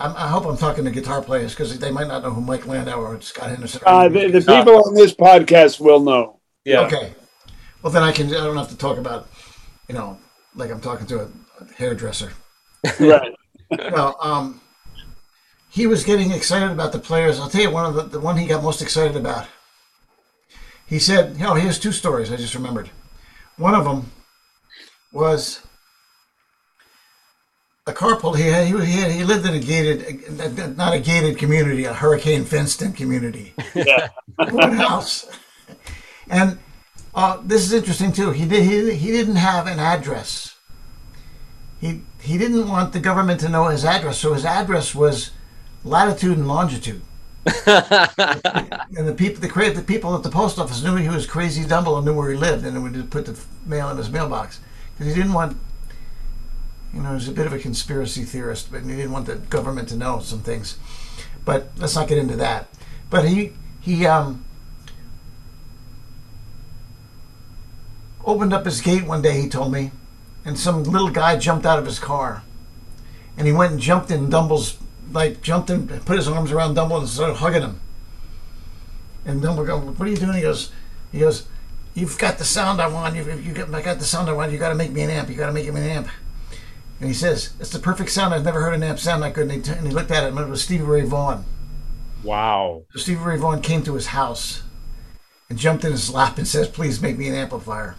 I'm, i hope I'm talking to guitar players because they might not know who Mike Landau or Scott Henderson. are. Uh, the, the people on this podcast will know. Yeah. Okay. Well, then I can. I don't have to talk about, you know, like I'm talking to a, a hairdresser. Right. no, um, he was getting excited about the players. I'll tell you one of the, the one he got most excited about. He said, "You know, here's two stories I just remembered. One of them was a carpool. He had, he had, he lived in a gated, not a gated community, a hurricane fenced-in community, Yeah. house, and uh, this is interesting too. He did he, he didn't have an address. He he didn't want the government to know his address, so his address was latitude and longitude. and the people, the, the people at the post office knew he was crazy Dumble and knew where he lived, and would just put the mail in his mailbox because he didn't want. You know, he was a bit of a conspiracy theorist, but he didn't want the government to know some things. But let's not get into that. But he he um, opened up his gate one day. He told me, and some little guy jumped out of his car, and he went and jumped in Dumble's like jumped and put his arms around Dumble and started hugging him. And Dumble goes, "What are you doing?" He goes, "He goes, you've got the sound I want. You've, you got I got the sound I want. You got to make me an amp. You got to make me an amp." And he says, "It's the perfect sound. I've never heard an amp sound like good." And and he looked at it, and it was Stevie Ray Vaughan. Wow. So Stevie Ray Vaughan came to his house and jumped in his lap and says, "Please make me an amplifier."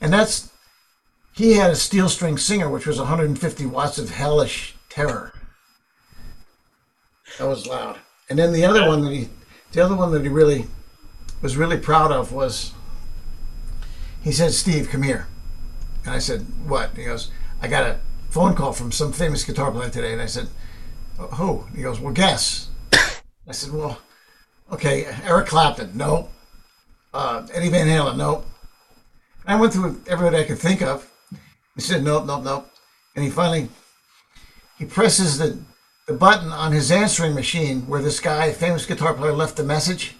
And that's he had a steel string singer, which was 150 watts of hellish terror. That was loud. And then the other one that he, the other one that he really was really proud of was. He said, "Steve, come here," and I said, "What?" And he goes, "I got a phone call from some famous guitar player today," and I said, "Oh, "Who?" He goes, "Well, guess." I said, "Well, okay, Eric Clapton, no. Uh, Eddie Van Halen, no." And I went through everybody I could think of. He said, "Nope, nope, nope," and he finally he presses the the button on his answering machine where this guy, famous guitar player, left the message,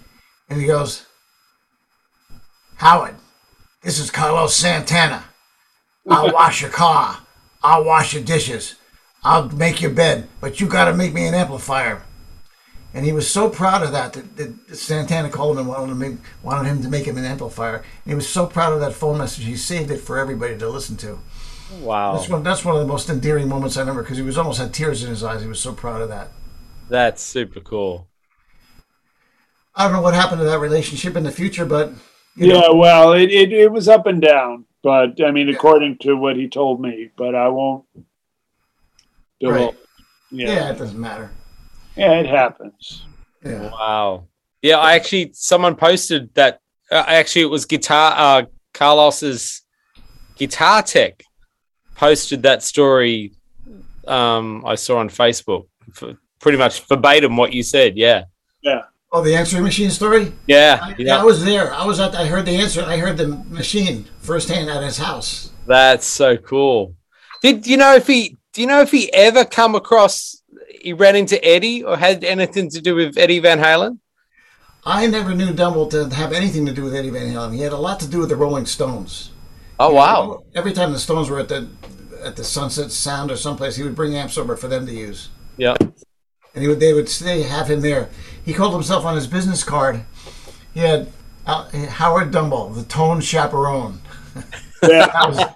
and he goes, "Howard, this is Carlos Santana. I'll wash your car. I'll wash your dishes. I'll make your bed, but you got to make me an amplifier." And he was so proud of that that, that Santana called him and wanted, to make, wanted him to make him an amplifier. And he was so proud of that phone message, he saved it for everybody to listen to. Wow. That's one. That's one of the most endearing moments I remember because he was almost had tears in his eyes. He was so proud of that. That's super cool. I don't know what happened to that relationship in the future, but you Yeah, know, well, it, it, it was up and down, but I mean, according to what he told me, but I won't. Right. Yeah. yeah, it doesn't matter. Yeah, it happens. Yeah, Wow. Yeah, I actually someone posted that. Uh, actually, it was guitar. Uh, Carlos's guitar tech posted that story. Um, I saw on Facebook. For pretty much verbatim what you said. Yeah. Yeah. Oh, the answering machine story. Yeah. I, yeah. I was there. I was at. I heard the answer. I heard the machine firsthand at his house. That's so cool. Did you know if he? Do you know if he ever come across? He ran into Eddie or had anything to do with Eddie Van Halen? I never knew Dumble to have anything to do with Eddie Van Halen. He had a lot to do with the Rolling Stones. Oh wow. Every time the Stones were at the at the Sunset Sound or someplace, he would bring amps over for them to use. Yeah. And he would they would stay have him there. He called himself on his business card. He had uh, Howard Dumble, the Tone Chaperone. Yeah.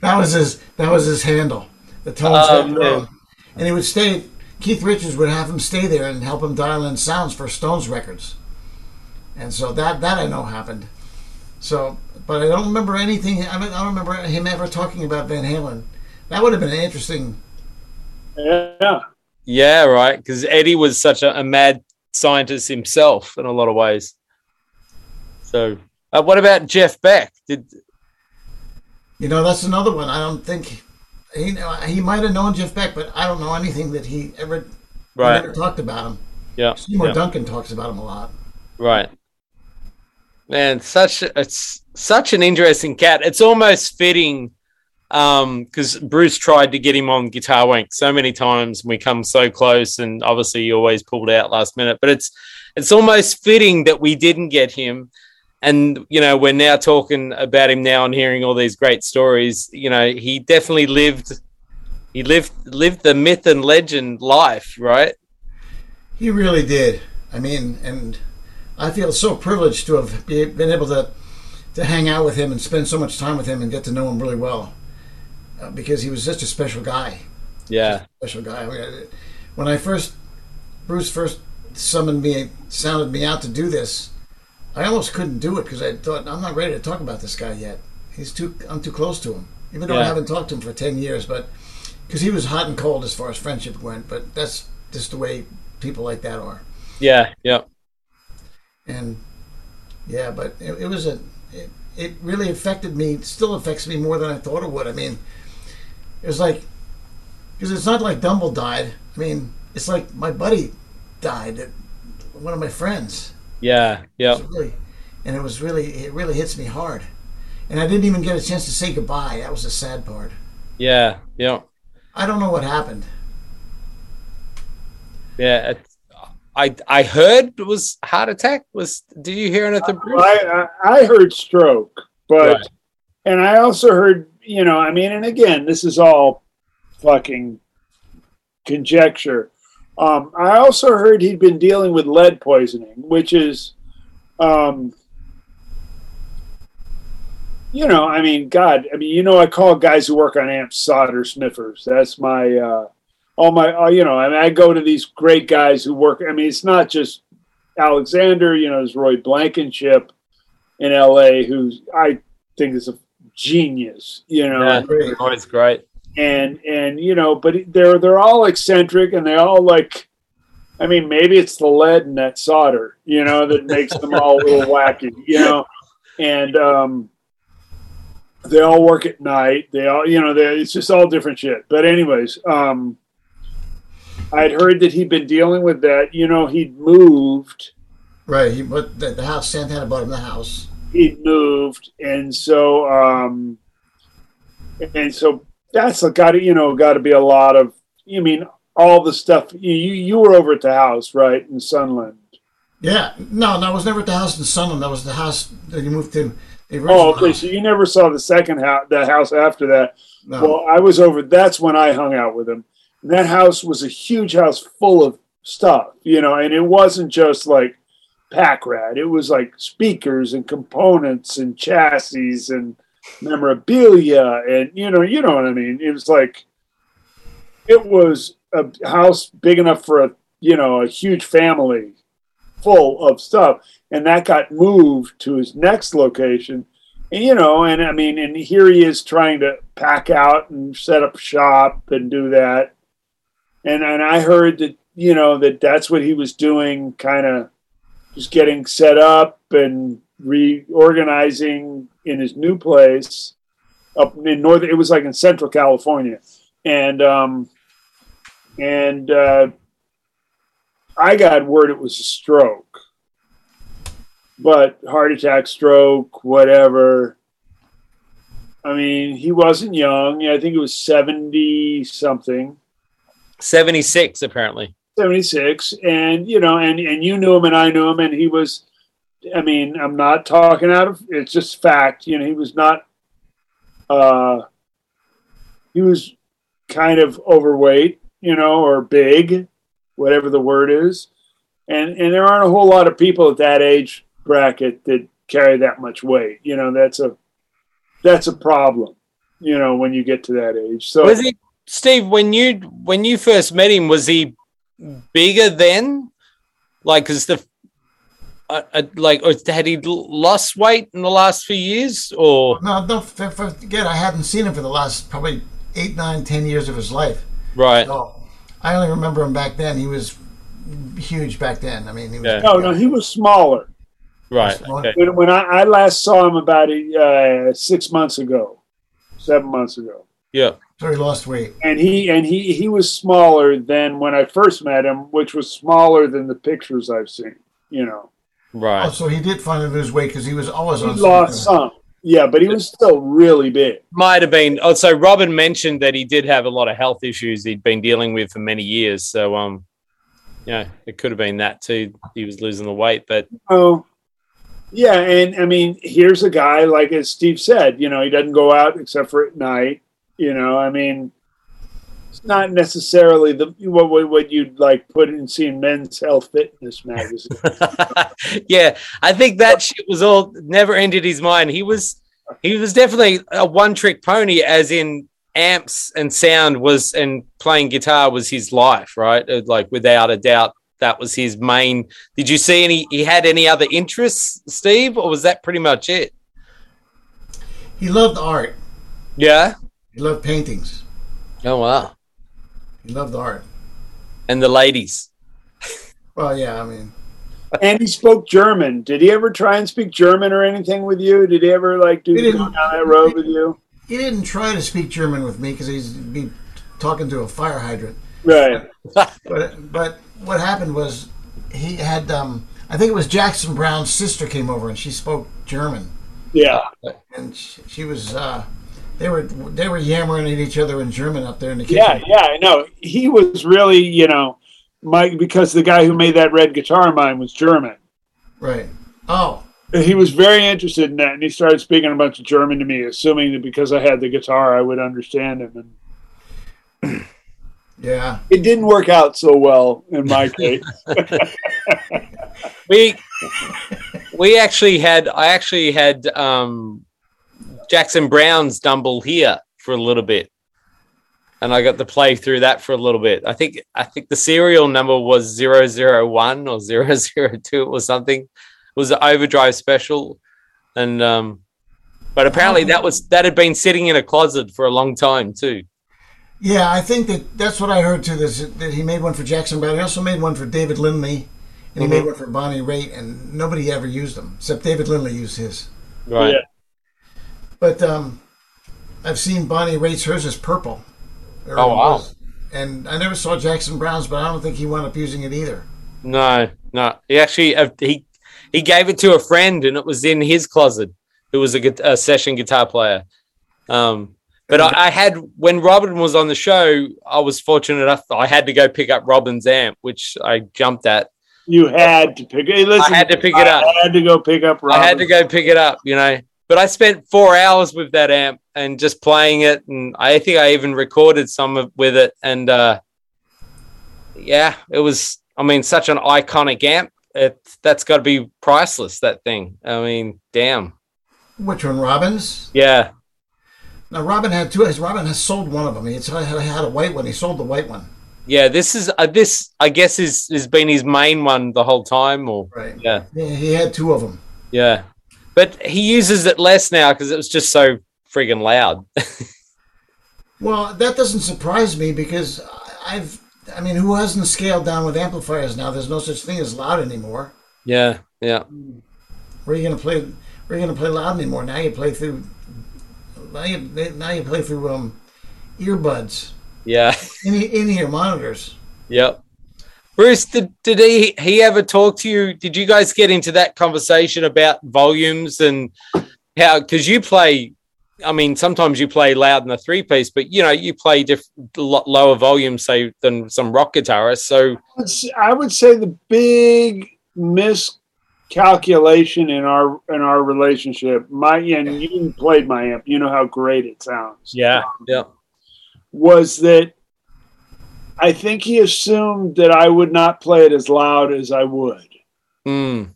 That was, that was his that was his handle, the Tone Oh, Chaperone. man. And he would stay. Keith Richards would have him stay there and help him dial in sounds for Stones records. And so that that I know happened. So, but I don't remember anything. I don't, I don't remember him ever talking about Van Halen. That would have been an interesting yeah. Yeah, right. Because Eddie was such a, a mad scientist himself in a lot of ways. So, uh, what about Jeff Beck? Did You know, that's another one. I don't think he he might have known Jeff Beck, but I don't know anything that he ever he never talked about him. Yeah, Seymour yeah, Duncan talks about him a lot. right. Man, such it's such an interesting cat. It's almost fitting Um, because Bruce tried to get him on Guitar Wank so many times. and We come so close, and obviously he always pulled out last minute. But it's it's almost fitting that we didn't get him. And you know, we're now talking about him now and hearing all these great stories. You know, he definitely lived he lived lived the myth and legend life, right? He really did. I mean, and I feel so privileged to have be, been able to to hang out with him and spend so much time with him and get to know him really well, uh, because he was such a special guy. Yeah, special guy. I mean, when I first Bruce first summoned me, sounded me out to do this, I almost couldn't do it because I thought I'm not ready to talk about this guy yet. He's too I'm too close to him, even though I haven't talked to him for ten years, but because he was hot and cold as far as friendship went. But that's just the way people like that are. yeah, yeah, and yeah, but it, it was a it, it really affected me. Still affects me more than I thought it would. I mean, it was like because it's not like Dumble died. I mean, it's like my buddy died, uh, one of my friends. yeah, yeah. Really, and it was really it really hits me hard. And I didn't even get a chance to say goodbye. That was the sad part. Yeah, yeah, I don't know what happened. yeah. I I heard it was heart attack. Was did you hear anything? Bruce? I, I I heard stroke, but Right. and I also heard you know I mean and again this is all fucking conjecture. Um, I also heard he'd been dealing with lead poisoning, which is, um, you know, I mean, God, I mean, you know, I call guys who work on amps solder sniffers. That's my, uh, all my, uh, you know, I mean, I go to these great guys who work. I mean, it's not just Alexander, you know, there's Roy Blankenship in LA, who's I think is a genius, you know, Yeah, Great. always great. and and you know, but they're they're all eccentric and they all like. I mean, maybe it's the lead in that solder, you know, that makes them all a little wacky, you know, and um, they all work at night. They all, you know, they, it's just all different shit. But anyways, um, I'd heard that he'd been dealing with that. You know, he'd moved. Right. He but the, the house Santana bought him the house. He'd moved and so um and so that's got to you know got to be a lot of you mean all the stuff you you were over at the house right in sunland Yeah. No, no, I was never at the house in Sunland. That was the house that you moved to. Oh okay house. so you never saw the second house the house after that No. well i was over that's when i hung out with him and that house was a huge house full of stuff you know and it wasn't just like pack rat. It was like speakers and components and chassis and memorabilia and you know you know what i mean? It was like it was a house big enough for a you know a huge family full of stuff. And that got moved to his next location and you know and i mean and here he is trying to pack out and set up shop and do that. And and i heard that you know that that's what he was doing kind of just getting set up and reorganizing in his new place up in northern it was like in central california. And um and uh i got word it was a stroke. But heart attack stroke whatever. I mean he wasn't young. I think it was 70 something. Seventy six apparently. 76 and you know and and you knew him and i knew him and he was i mean i'm not talking out of it's just fact you know he was not uh he was kind of overweight you know or big whatever the word is and and there aren't a whole lot of people at that age bracket that carry that much weight you know that's a that's a problem you know when you get to that age so Was he Steve when you when you first met him? Was he bigger then? Like, is the uh, uh, like, or had he lost weight in the last few years, or No, don't f- f- forget. I hadn't seen him for the last probably eight, nine, ten years of his life. right? So I only remember him back then. He was huge back then. I mean, he was. Yeah. no no he was smaller Right. Okay. when, when I, I last saw him about uh, six months ago, seven months ago, Yeah. So he lost weight. and he and he he was smaller than when I first met him, which was smaller than the pictures I've seen. You know, Oh, Right. so he did finally lose weight because he was always he on. lost something. some. Yeah, but he was still really big. Might have been. Also, Robben mentioned that he did have a lot of health issues he'd been dealing with for many years. So, um, yeah, it could have been that too. He was losing the weight, but Oh, yeah, and I mean, here's a guy like as Steve said, you know, he doesn't go out except for at night. You know, I mean, it's not necessarily the what what, what you'd like put in seeing Men's Health Fitness magazine. yeah, I think that shit was all never entered his mind. He was he was definitely a one trick pony, as in amps and sound was and playing guitar was his life, right? Uh, Like without a doubt, that was his main. Did you see any? He had any other interests, Steve, or was that pretty much it? He loved art. Yeah. He loved paintings. Oh wow. He loved art. And the ladies. Well, yeah, I mean, and he spoke German. Did he ever try and speak German or anything with you? Did he ever like do He go didn't. down that road with you? he didn't try to speak German with me because he'd be talking to a fire hydrant. Right. But but what happened was he had um, I think it was Jackson Browne's sister came over and she spoke German Yeah. and she, she was uh, they were they were yammering at each other in German up there in the kitchen. Yeah, yeah, I know. He was really, you know, Mike because the guy who made that red guitar of mine was German. Right. Oh, He was very interested in that, and he started speaking a bunch of German to me, assuming that because I had the guitar, I would understand him. And yeah. it didn't work out so well in my case. we we actually had I actually had um, Jackson Browne's Dumble here for a little bit, and I got to play through that for a little bit. I think I think the serial number was 001 or 002 or something. It was an overdrive special, and um, but apparently that was that had been sitting in a closet for a long time too. Yeah, I think that that's what I heard too. This, that he made one for Jackson Browne. He also made one for David Lindley, and he Mhm. made one for Bonnie Raitt, and nobody ever used them except David Lindley used his. Right. Yeah. But um, I've seen Bonnie Raitt's. Hers is purple. Or Oh, wow. was. And I never saw Jackson Browne's, but I don't think he wound up using it either. No, no. He actually uh, he he gave it to a friend, and it was in his closet. Who was a, a session guitar player. Um, but I, I had when Robben was on the show, I was fortunate enough. I had to go pick up Robben's amp, which I jumped at. you had to pick. Hey, listen, I had to pick it up. I had to go pick up. Robben. I had to go pick it up, you know. But I spent four hours with that amp and just playing it, and I think I even recorded some of, with it. And uh, yeah, it was. I mean, such an iconic amp. It that's got to be priceless. That thing. I mean, damn. Which one, Robben's? Yeah, Now Robben had two. His Robben has sold one of them. He had, had a white one. He sold the white one. yeah. This is uh, this. I guess is has been his main one the whole time. Or Right. yeah, Yeah, he had two of them. yeah. But he uses it less now because it was just so friggin' loud. Well, that doesn't surprise me because I've. I mean, who hasn't scaled down with amplifiers now? There's no such thing as loud anymore. yeah, yeah. Where are you going to play? Where are you to play loud anymore? Now you play through. Now you now you play through um, earbuds Yeah. in in ear monitors. Yep. Bruce, did, did he he ever talk to you? Did you guys get into that conversation about volumes and how? Because you play, I mean, sometimes you play loud in the three piece, but you know you play diff, lot lower volume, say, than some rock guitarists. So I would say the big miscalculation in our in our relationship, my and you played my amp, you know how great it sounds. Yeah. Yeah, um, Was that I think he assumed that I would not play it as loud as I would. mm,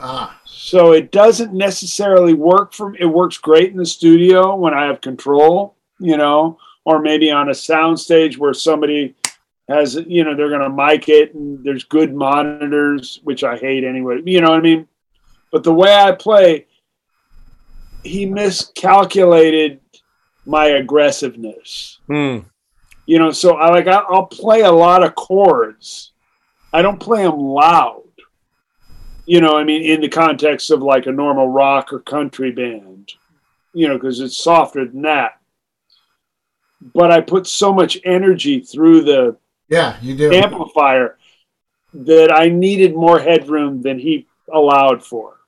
Ah, So it doesn't necessarily work for it works great in the studio when I have control, you know, or maybe on a sound stage where somebody has you know they're gonna mic it and there's good monitors, which I hate anyway. You know what I mean? But the way I play, he miscalculated my aggressiveness. mm, You know, so I like I- I'll play a lot of chords. I don't play them loud. You know, I mean, in the context of like a normal rock or country band. You know, because it's softer than that. But I put so much energy through the yeah, you do. amplifier that I needed more headroom than he allowed for.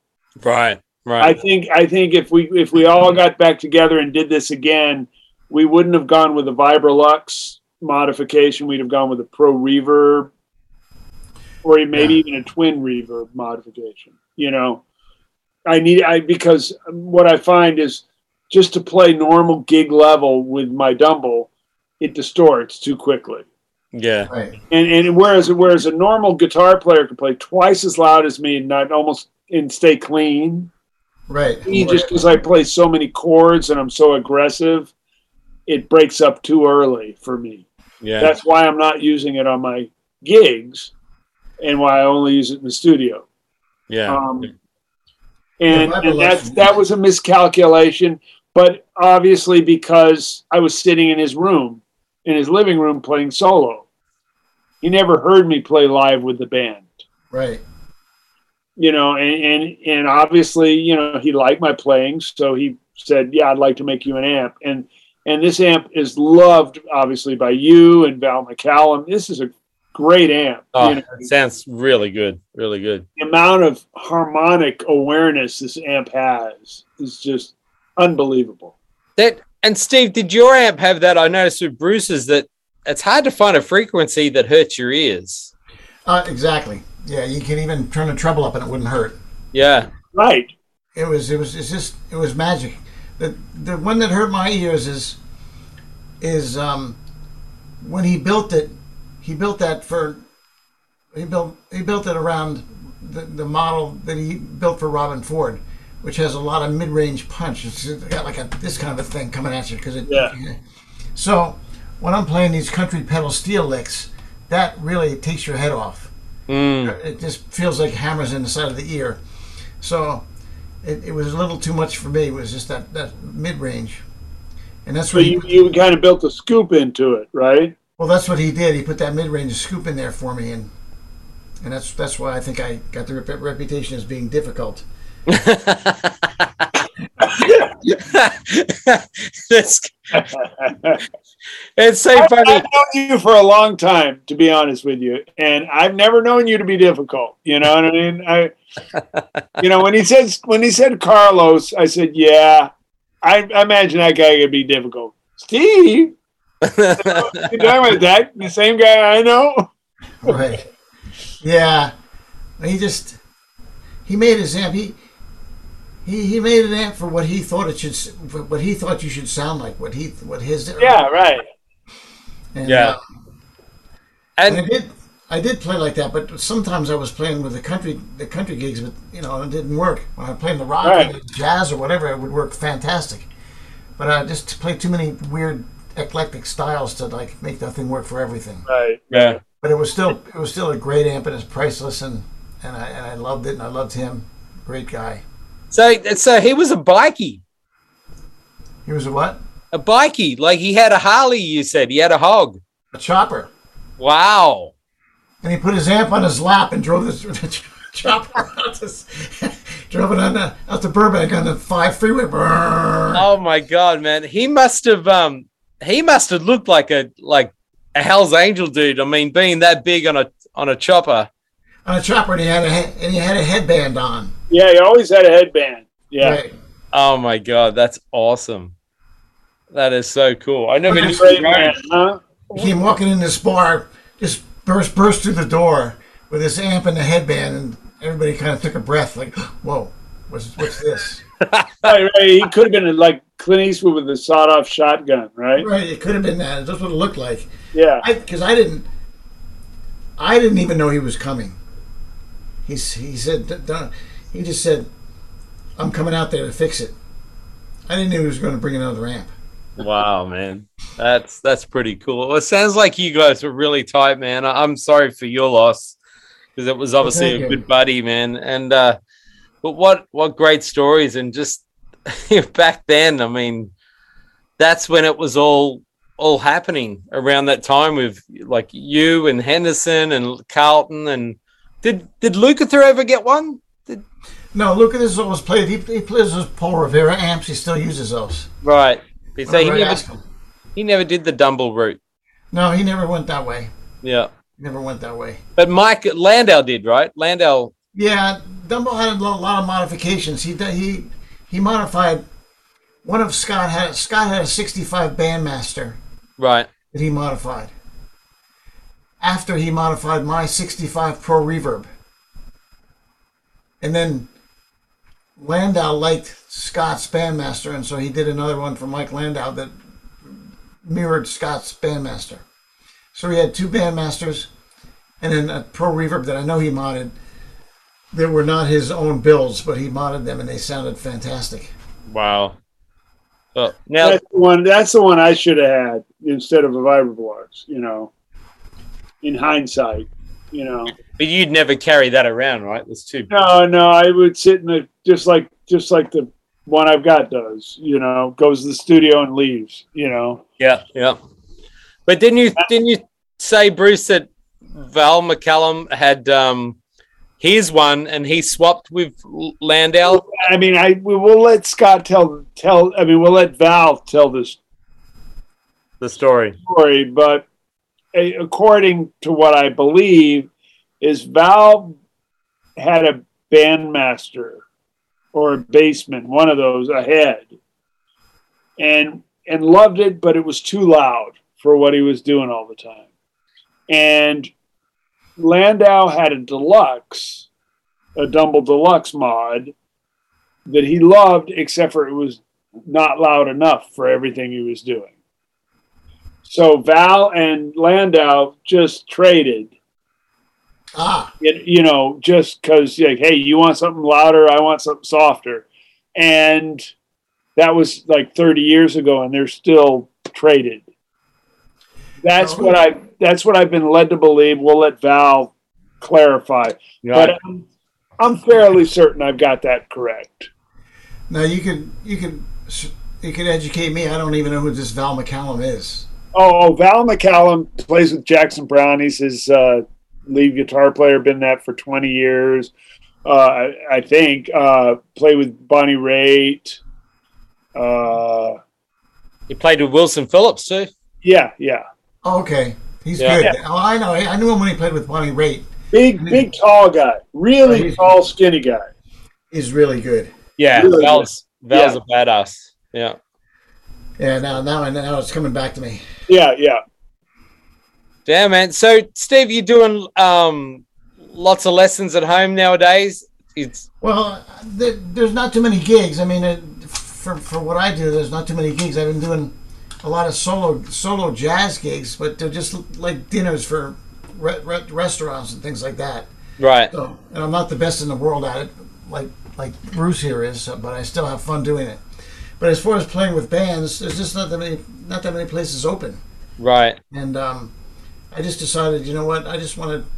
right. Right. I think I think if we if we all got back together and did this again, we wouldn't have gone with a Vibrolux modification. We'd have gone with a Pro Reverb, or maybe Yeah. even a Twin Reverb modification. You know, I need I because what I find is just to play normal gig level with my Dumble, it distorts too quickly. Yeah. Right. And and whereas whereas a normal guitar player can play twice as loud as me and not almost and stay clean. Right. Me, just because I play so many chords and I'm so aggressive, it breaks up too early for me. Yeah. That's why I'm not using it on my gigs, and why I only use it in the studio. yeah. Um, and, Yeah, and Vibrolux- that's that was a miscalculation, but obviously because I was sitting in his room, in his living room playing solo. He never heard me play live with the band. Right. you know, and, and and obviously, you know, he liked my playing, so he said, "Yeah, I'd like to make you an amp." And and this amp is loved, obviously, by you and Val McCallum. This is a great amp. oh, you know, it sounds really good. Really good. the amount of harmonic awareness this amp has is just unbelievable. That and Steve, did your amp have that? I noticed with Bruce's that it's hard to find a frequency that hurts your ears. Uh, exactly. Yeah, you can even turn the treble up and it wouldn't hurt. Yeah. Right. It was it was it's just it was magic. The the one that hurt my ears is is um when he built it he built that for he built he built it around the, the model that he built for Robben Ford, which has a lot of mid range punch. It's got like a this kind of a thing coming at you because it Yeah. so when I'm playing these country pedal steel licks, that really takes your head off Mm. it just feels like hammers in the side of the ear. So it, it was a little too much for me. It was just that, that mid range. And that's So what he, you, you kind of built a scoop into it, right? well that's what he did. He put that mid range scoop in there for me and and that's that's why I think I got the rep- reputation as being difficult. That's it's so I've, funny. I've known you for a long time, to be honest with you, and I've never known you to be difficult. You know what I mean? I, you know, when he said when he said Carlos, I said, yeah, I, I imagine that guy could be difficult. Steve, you talking about that? The same guy I know? Right. yeah. He just he made his amp. He he, he made an amp for what he thought it should s- for what he thought you should sound like. What he what his Yeah, right. and, Yeah. uh, And I did, I did play like that, but sometimes I was playing with the country, the country gigs, but you know, it didn't work. When I played the rock, Right. or the jazz, or whatever, it would work fantastic. But I just played too many weird, eclectic styles to like make that thing work for everything. Right. yeah. But it was still, it was still a great amp, and it's priceless, and and I and I loved it, and I loved him. Great guy. So so he was a bikey. He was a what? A bikey. Like he had a Harley, you said. He had a hog. A chopper. Wow. And he put his amp on his lap and drove this chopper out to, drove it on the, out to Burbank on the five freeway. Brrr. Oh my god, man. He must have um he must have looked like a like a Hell's Angel dude. I mean, being that big on a on a chopper. On a chopper, and he had a and he had a headband on. Yeah, he always had a headband. Yeah. Right. Oh my god, that's awesome. That is so cool. I never knew Great man, huh? He came walking in this bar, just burst burst through the door with his amp and the headband, and everybody kind of took a breath, like, "Whoa, what's what's this?" Right, right. He could have been like Clint Eastwood with a sawed-off shotgun, right? right? It could have been that. That's what it looked like. Yeah. because I, didn't, I didn't even know he was coming. He's he said don't, he just said, "I'm coming out there to fix it." I didn't know he was going to bring another amp. Wow, man. That's that's pretty cool. Well, it sounds like you guys were really tight, man. I'm sorry for your loss because it was obviously thank a good buddy, man. And uh but what what great stories and just back then, I mean, that's when it was all all happening around that time with like you and Henderson and Carlton and did did Lukather ever get one? No, look at this. Always played. He, he plays those Paul Rivera amps. He still uses those. right. So he Whenever I never he never did the Dumble route. No, he never went that way. Yeah. He never went that way. But Mike Landau did, right? Landau Yeah, Dumble had a lot of modifications. He he he modified one of Scott had Scott had a 65 Bandmaster Right. that he modified. After he modified my 65 Pro Reverb. And then Landau liked Scott's Bandmaster, and so he did another one for Mike Landau that mirrored Scott's Bandmaster. So he had two Bandmasters and then a Pro Reverb that I know he modded. They were not his own builds, but he modded them and they sounded fantastic. Wow. Well, now, That's the one. That's the one I should have had instead of a Vibrolux. You know, in hindsight, you know. but you'd never carry that around, right? There's two. No, no, I would sit in the just like just like the one I've got does. You know, goes to the studio and leaves. You know. Yeah, yeah. But didn't you didn't you say Bruce that Val McCallum had um his one and he swapped with L- Landau? I mean, I we will let Scott tell tell. I mean, we'll let Val tell this The story. story, but a- according to what I believe, is Val had a bandmaster or a bassman, one of those ahead, and and loved it, but it was too loud for what he was doing all the time. And Landau had a deluxe, a Dumble Deluxe mod that he loved, except for it was not loud enough for everything he was doing. So Val and Landau just traded, Ah, it, you know, just because, like, hey, you want something louder, I want something softer, and that was like 30 years ago, and they're still traded. That's Oh. what I. That's what I've been led to believe. We'll let Val clarify, but I'm, I'm fairly certain I've got that correct. now you can you could you could educate me. I don't even know who this Val McCallum is. Oh, oh, Val McCallum plays with Jackson Browne. He's his uh, lead guitar player. Been that for twenty years, uh, I, I think. Uh, played with Bonnie Raitt. Uh, he played with Wilson Phillips too. yeah, yeah. Oh, okay, he's Yeah. good. Oh, I know. I knew him when he played with Bonnie Raitt. Big, big, tall guy. Really Right. tall, skinny guy. He's really good. Yeah, Really Val's Val's a badass. Yeah. Yeah, now now now it's coming back to me. Yeah, yeah. Damn man. So Steve, you're doing um lots of lessons at home nowadays? It's Well, there, there's not too many gigs. I mean, it, for for what I do, there's not too many gigs. I've been doing a lot of solo solo jazz gigs, but they're just like dinners for re- re- restaurants and things like that. right. So, and I'm not the best in the world at it, like like Bruce here is, but I still have fun doing it. But as far as playing with bands, there's just not that many not that many places open, Right. and um, I just decided, you know what, I just want to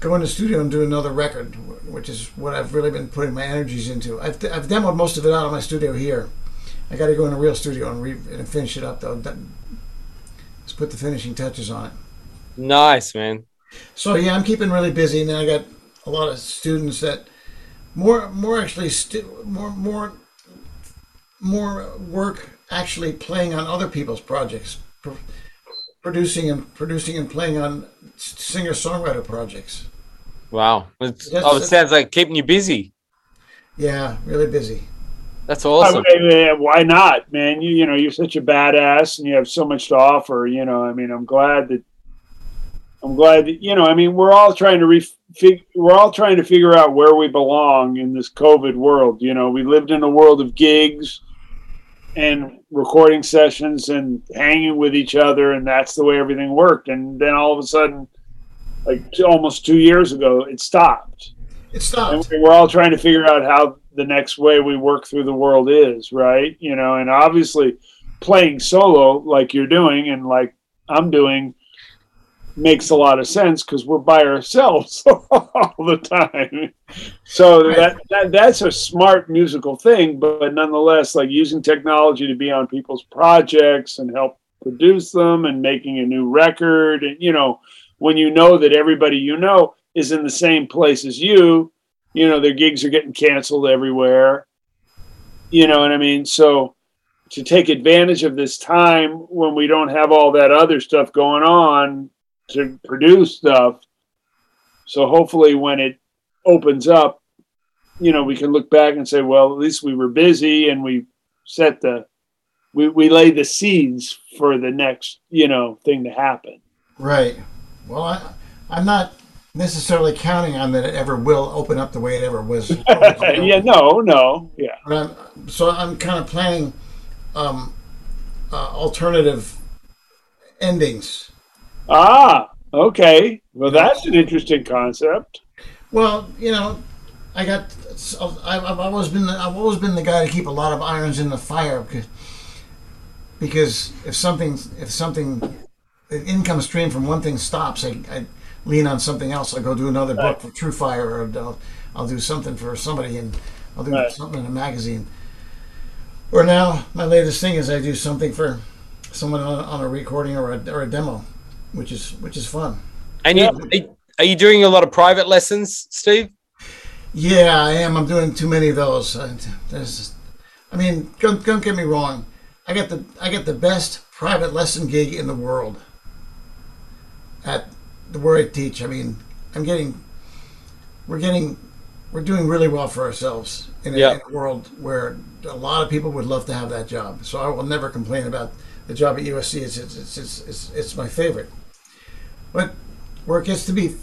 go in the studio and do another record, which is what I've really been putting my energies into. I've, I've demoed most of it out of my studio here. I got to go in a real studio and, re- and finish it up though. That, let's put the finishing touches on it. Nice, man. So yeah, I'm keeping really busy, and then I got a lot of students that more, more actually, stu- more, more, more work actually playing on other people's projects, pro- producing and producing and playing on singer songwriter projects. Wow. It's, That's- oh, it sounds like keeping you busy. Yeah, really busy. That's awesome. I mean, uh, why not, man? You you know you're such a badass and you have so much to offer. You know, I mean, I'm glad that I'm glad that you know. I mean, we're all trying to refig- we're all trying to figure out where we belong in this COVID world. You know, we lived in a world of gigs and recording sessions and hanging with each other, and that's the way everything worked. And then all of a sudden, like t- almost two years ago, it stopped It and stopped. we're all trying to figure out how the next way we work through the world is right you know and obviously playing solo like you're doing and like i'm doing makes a lot of sense because we're by ourselves all the time. So that, that that's a smart musical thing but nonetheless like using technology to be on people's projects and help produce them and making a new record and you know when you know that everybody you know is in the same place as you you know their gigs are getting canceled everywhere. You know what i mean? So to take advantage of this time when we don't have all that other stuff going on to produce stuff so hopefully when it opens up you know, we can look back and say, well, at least we were busy and we set the, we, we laid the seeds for the next, you know, thing to happen. Right. Well, I, I'm not necessarily counting on that it ever will open up the way it ever was. yeah, no, no, yeah. I'm, so I'm kind of planning um, uh, alternative endings. Ah, okay. Well, that's an interesting concept. Well, you know, I got. I've, I've always been. I've always been the guy to keep a lot of irons in the fire because because if something if something the income stream from one thing stops, I, I lean on something else. I go do another book for TrueFire, or I'll, I'll do something for somebody, and I'll do Right. something in a magazine. Or now, my latest thing is I do something for someone on, on a recording or a, or a demo, which is which is fun. And you are you doing a lot of private lessons, Steve? Yeah, I am. I'm doing too many of those. I, there's, I mean, don't, don't get me wrong. I got the I get the best private lesson gig in the world. At the where I teach, I mean, I'm getting, we're getting, we're doing really well for ourselves in a, Yeah. in a world where a lot of people would love to have that job. So I will never complain about the job at USC. It's it's it's, it's, it's my favorite. But where it gets to be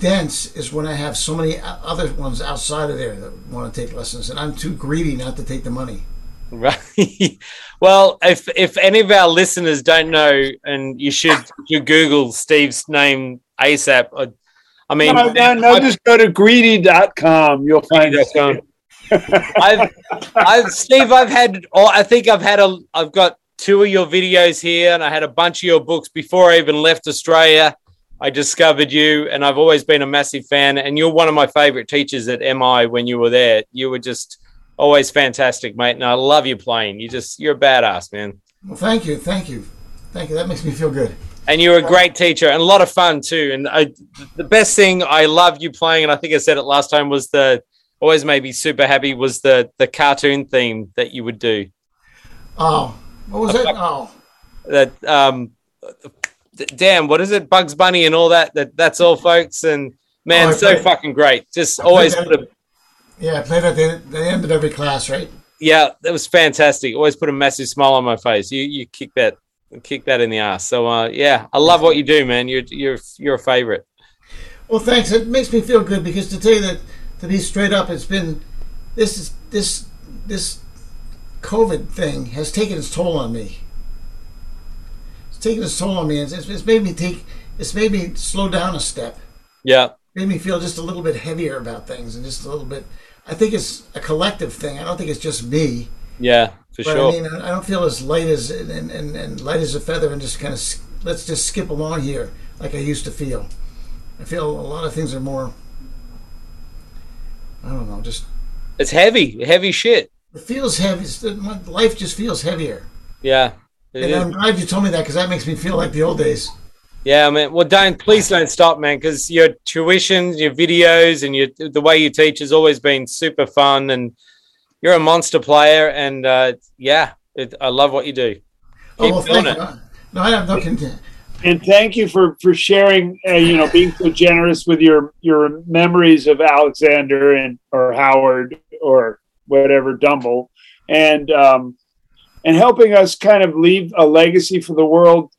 dense is when I have so many other ones outside of there that want to take lessons, and I'm too greedy not to take the money. Right. well, if if any of our listeners don't know, and you should you Google Steve's name ASAP. I, I mean, No, no, no, just go to greedy.com. You'll find us. Greedy.com. I've, I've, Steve, I've had, oh, I think I've had a, I've got two of your videos here, and I had a bunch of your books before I even left Australia. I discovered you, and I've always been a massive fan. And you're one of my favorite teachers at MI when you were there. You were just always fantastic, mate. And I love you playing. You just, you're a badass, man. Well, thank you, thank you, thank you. That makes me feel good. And you're a great teacher and a lot of fun too. And I, the best thing I loved you playing, and I think I said it last time, was the always made me super happy was the the cartoon theme that you would do. Oh, what was it? Oh, That um, damn, what is it? Bugs Bunny and all that. That that's all, folks. And man, Oh, so fucking great. Just always put a yeah. I played at the, the end of every class, right? yeah, that was fantastic. Always put a massive smile on my face. You you kick that kick that in the ass. So uh, yeah, I love what you do, man. You're you're you're a favorite. Well, thanks. It makes me feel good because to tell you that, to be straight up, it's been this is this this COVID thing has taken its toll on me. Taken its toll on me. It's, it's made me take. It's made me slow down a step. Yeah, Made me feel just a little bit heavier about things and just a little bit. I think it's a collective thing. I don't think it's just me. yeah, for But sure. I mean, I I don't feel as light as and, and, and light as a feather, and just kind of let's just skip along here like I used to feel. I feel a lot of things are more. I don't know. Just it's heavy, heavy shit. it feels heavy. Life just feels heavier. Yeah. It And is. I'm glad you told me that because that makes me feel like the old days. Yeah, man. Well, don't please don't stop, man, because your tuition, your videos, and your the way you teach has always been super fun, and you're a monster player. And uh, yeah, it, I love what you do. Oh Keep well, doing thank it. you. No, I have no content. And thank you for for sharing. Uh, you know, being so generous with your your memories of Alexander and or Howard or whatever Dumble, and um, and helping us kind of leave a legacy for the world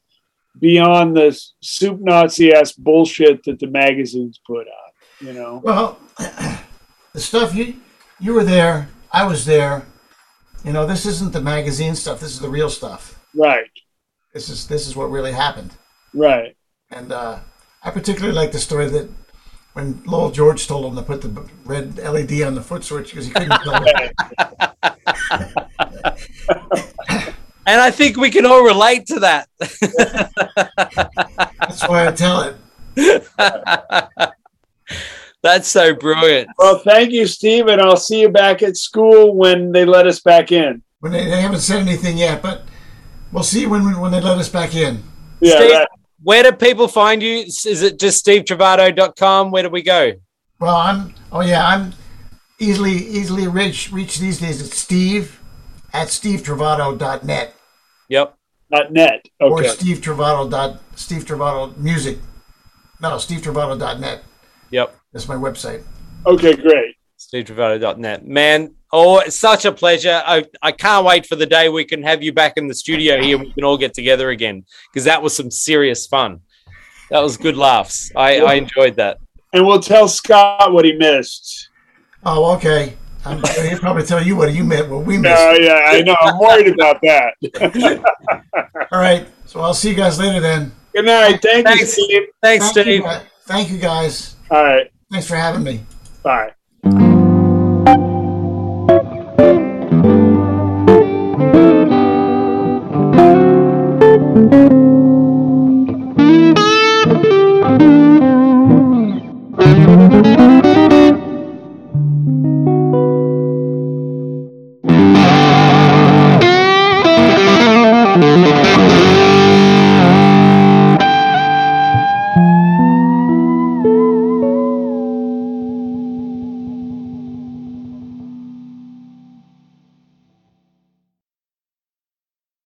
beyond the soup Nazi ass bullshit that the magazines put out. You know. Well, the stuff you you were there, I was there. You know, this isn't the magazine stuff. This is the real stuff. Right. This is this is what really happened. Right. And uh, I particularly like the story that when Lowell George told him to put the red LED on the foot switch because he couldn't tell. And I think we can all relate to that. That's why I tell it. That's so brilliant. Well, thank you, Steve, and I'll see you back at school when they let us back in. When they, they haven't said anything yet, but we'll see when when they let us back in. Yeah. Steve, right. where do people find you? Is it just stevetrovato.com? Where do we go? Well, I'm. Oh yeah, I'm easily easily reach reach these days at Steve at stevetrovato.net Yep. Dot net. or Okay. Steve Trovato dot Steve Trovato music. No, stevetrovato.net. Yep. That's my website. Okay, great. SteveTrovato.net. Man, oh, it's such a pleasure. I, I can't wait for the day we can have you back in the studio here. And we can all get together again because that was some serious fun. That was good laughs. I, I enjoyed that. And we'll tell Scott what he missed. Oh, okay. I'm, he'll probably tell you what you meant, what we missed. Oh, yeah, I know. I'm worried about that. All right. So I'll see you guys later then. Good night. Thank you, Thanks. Steve. Thanks, Thank Steve. You, thank you guys. All right. Thanks for having me. Bye.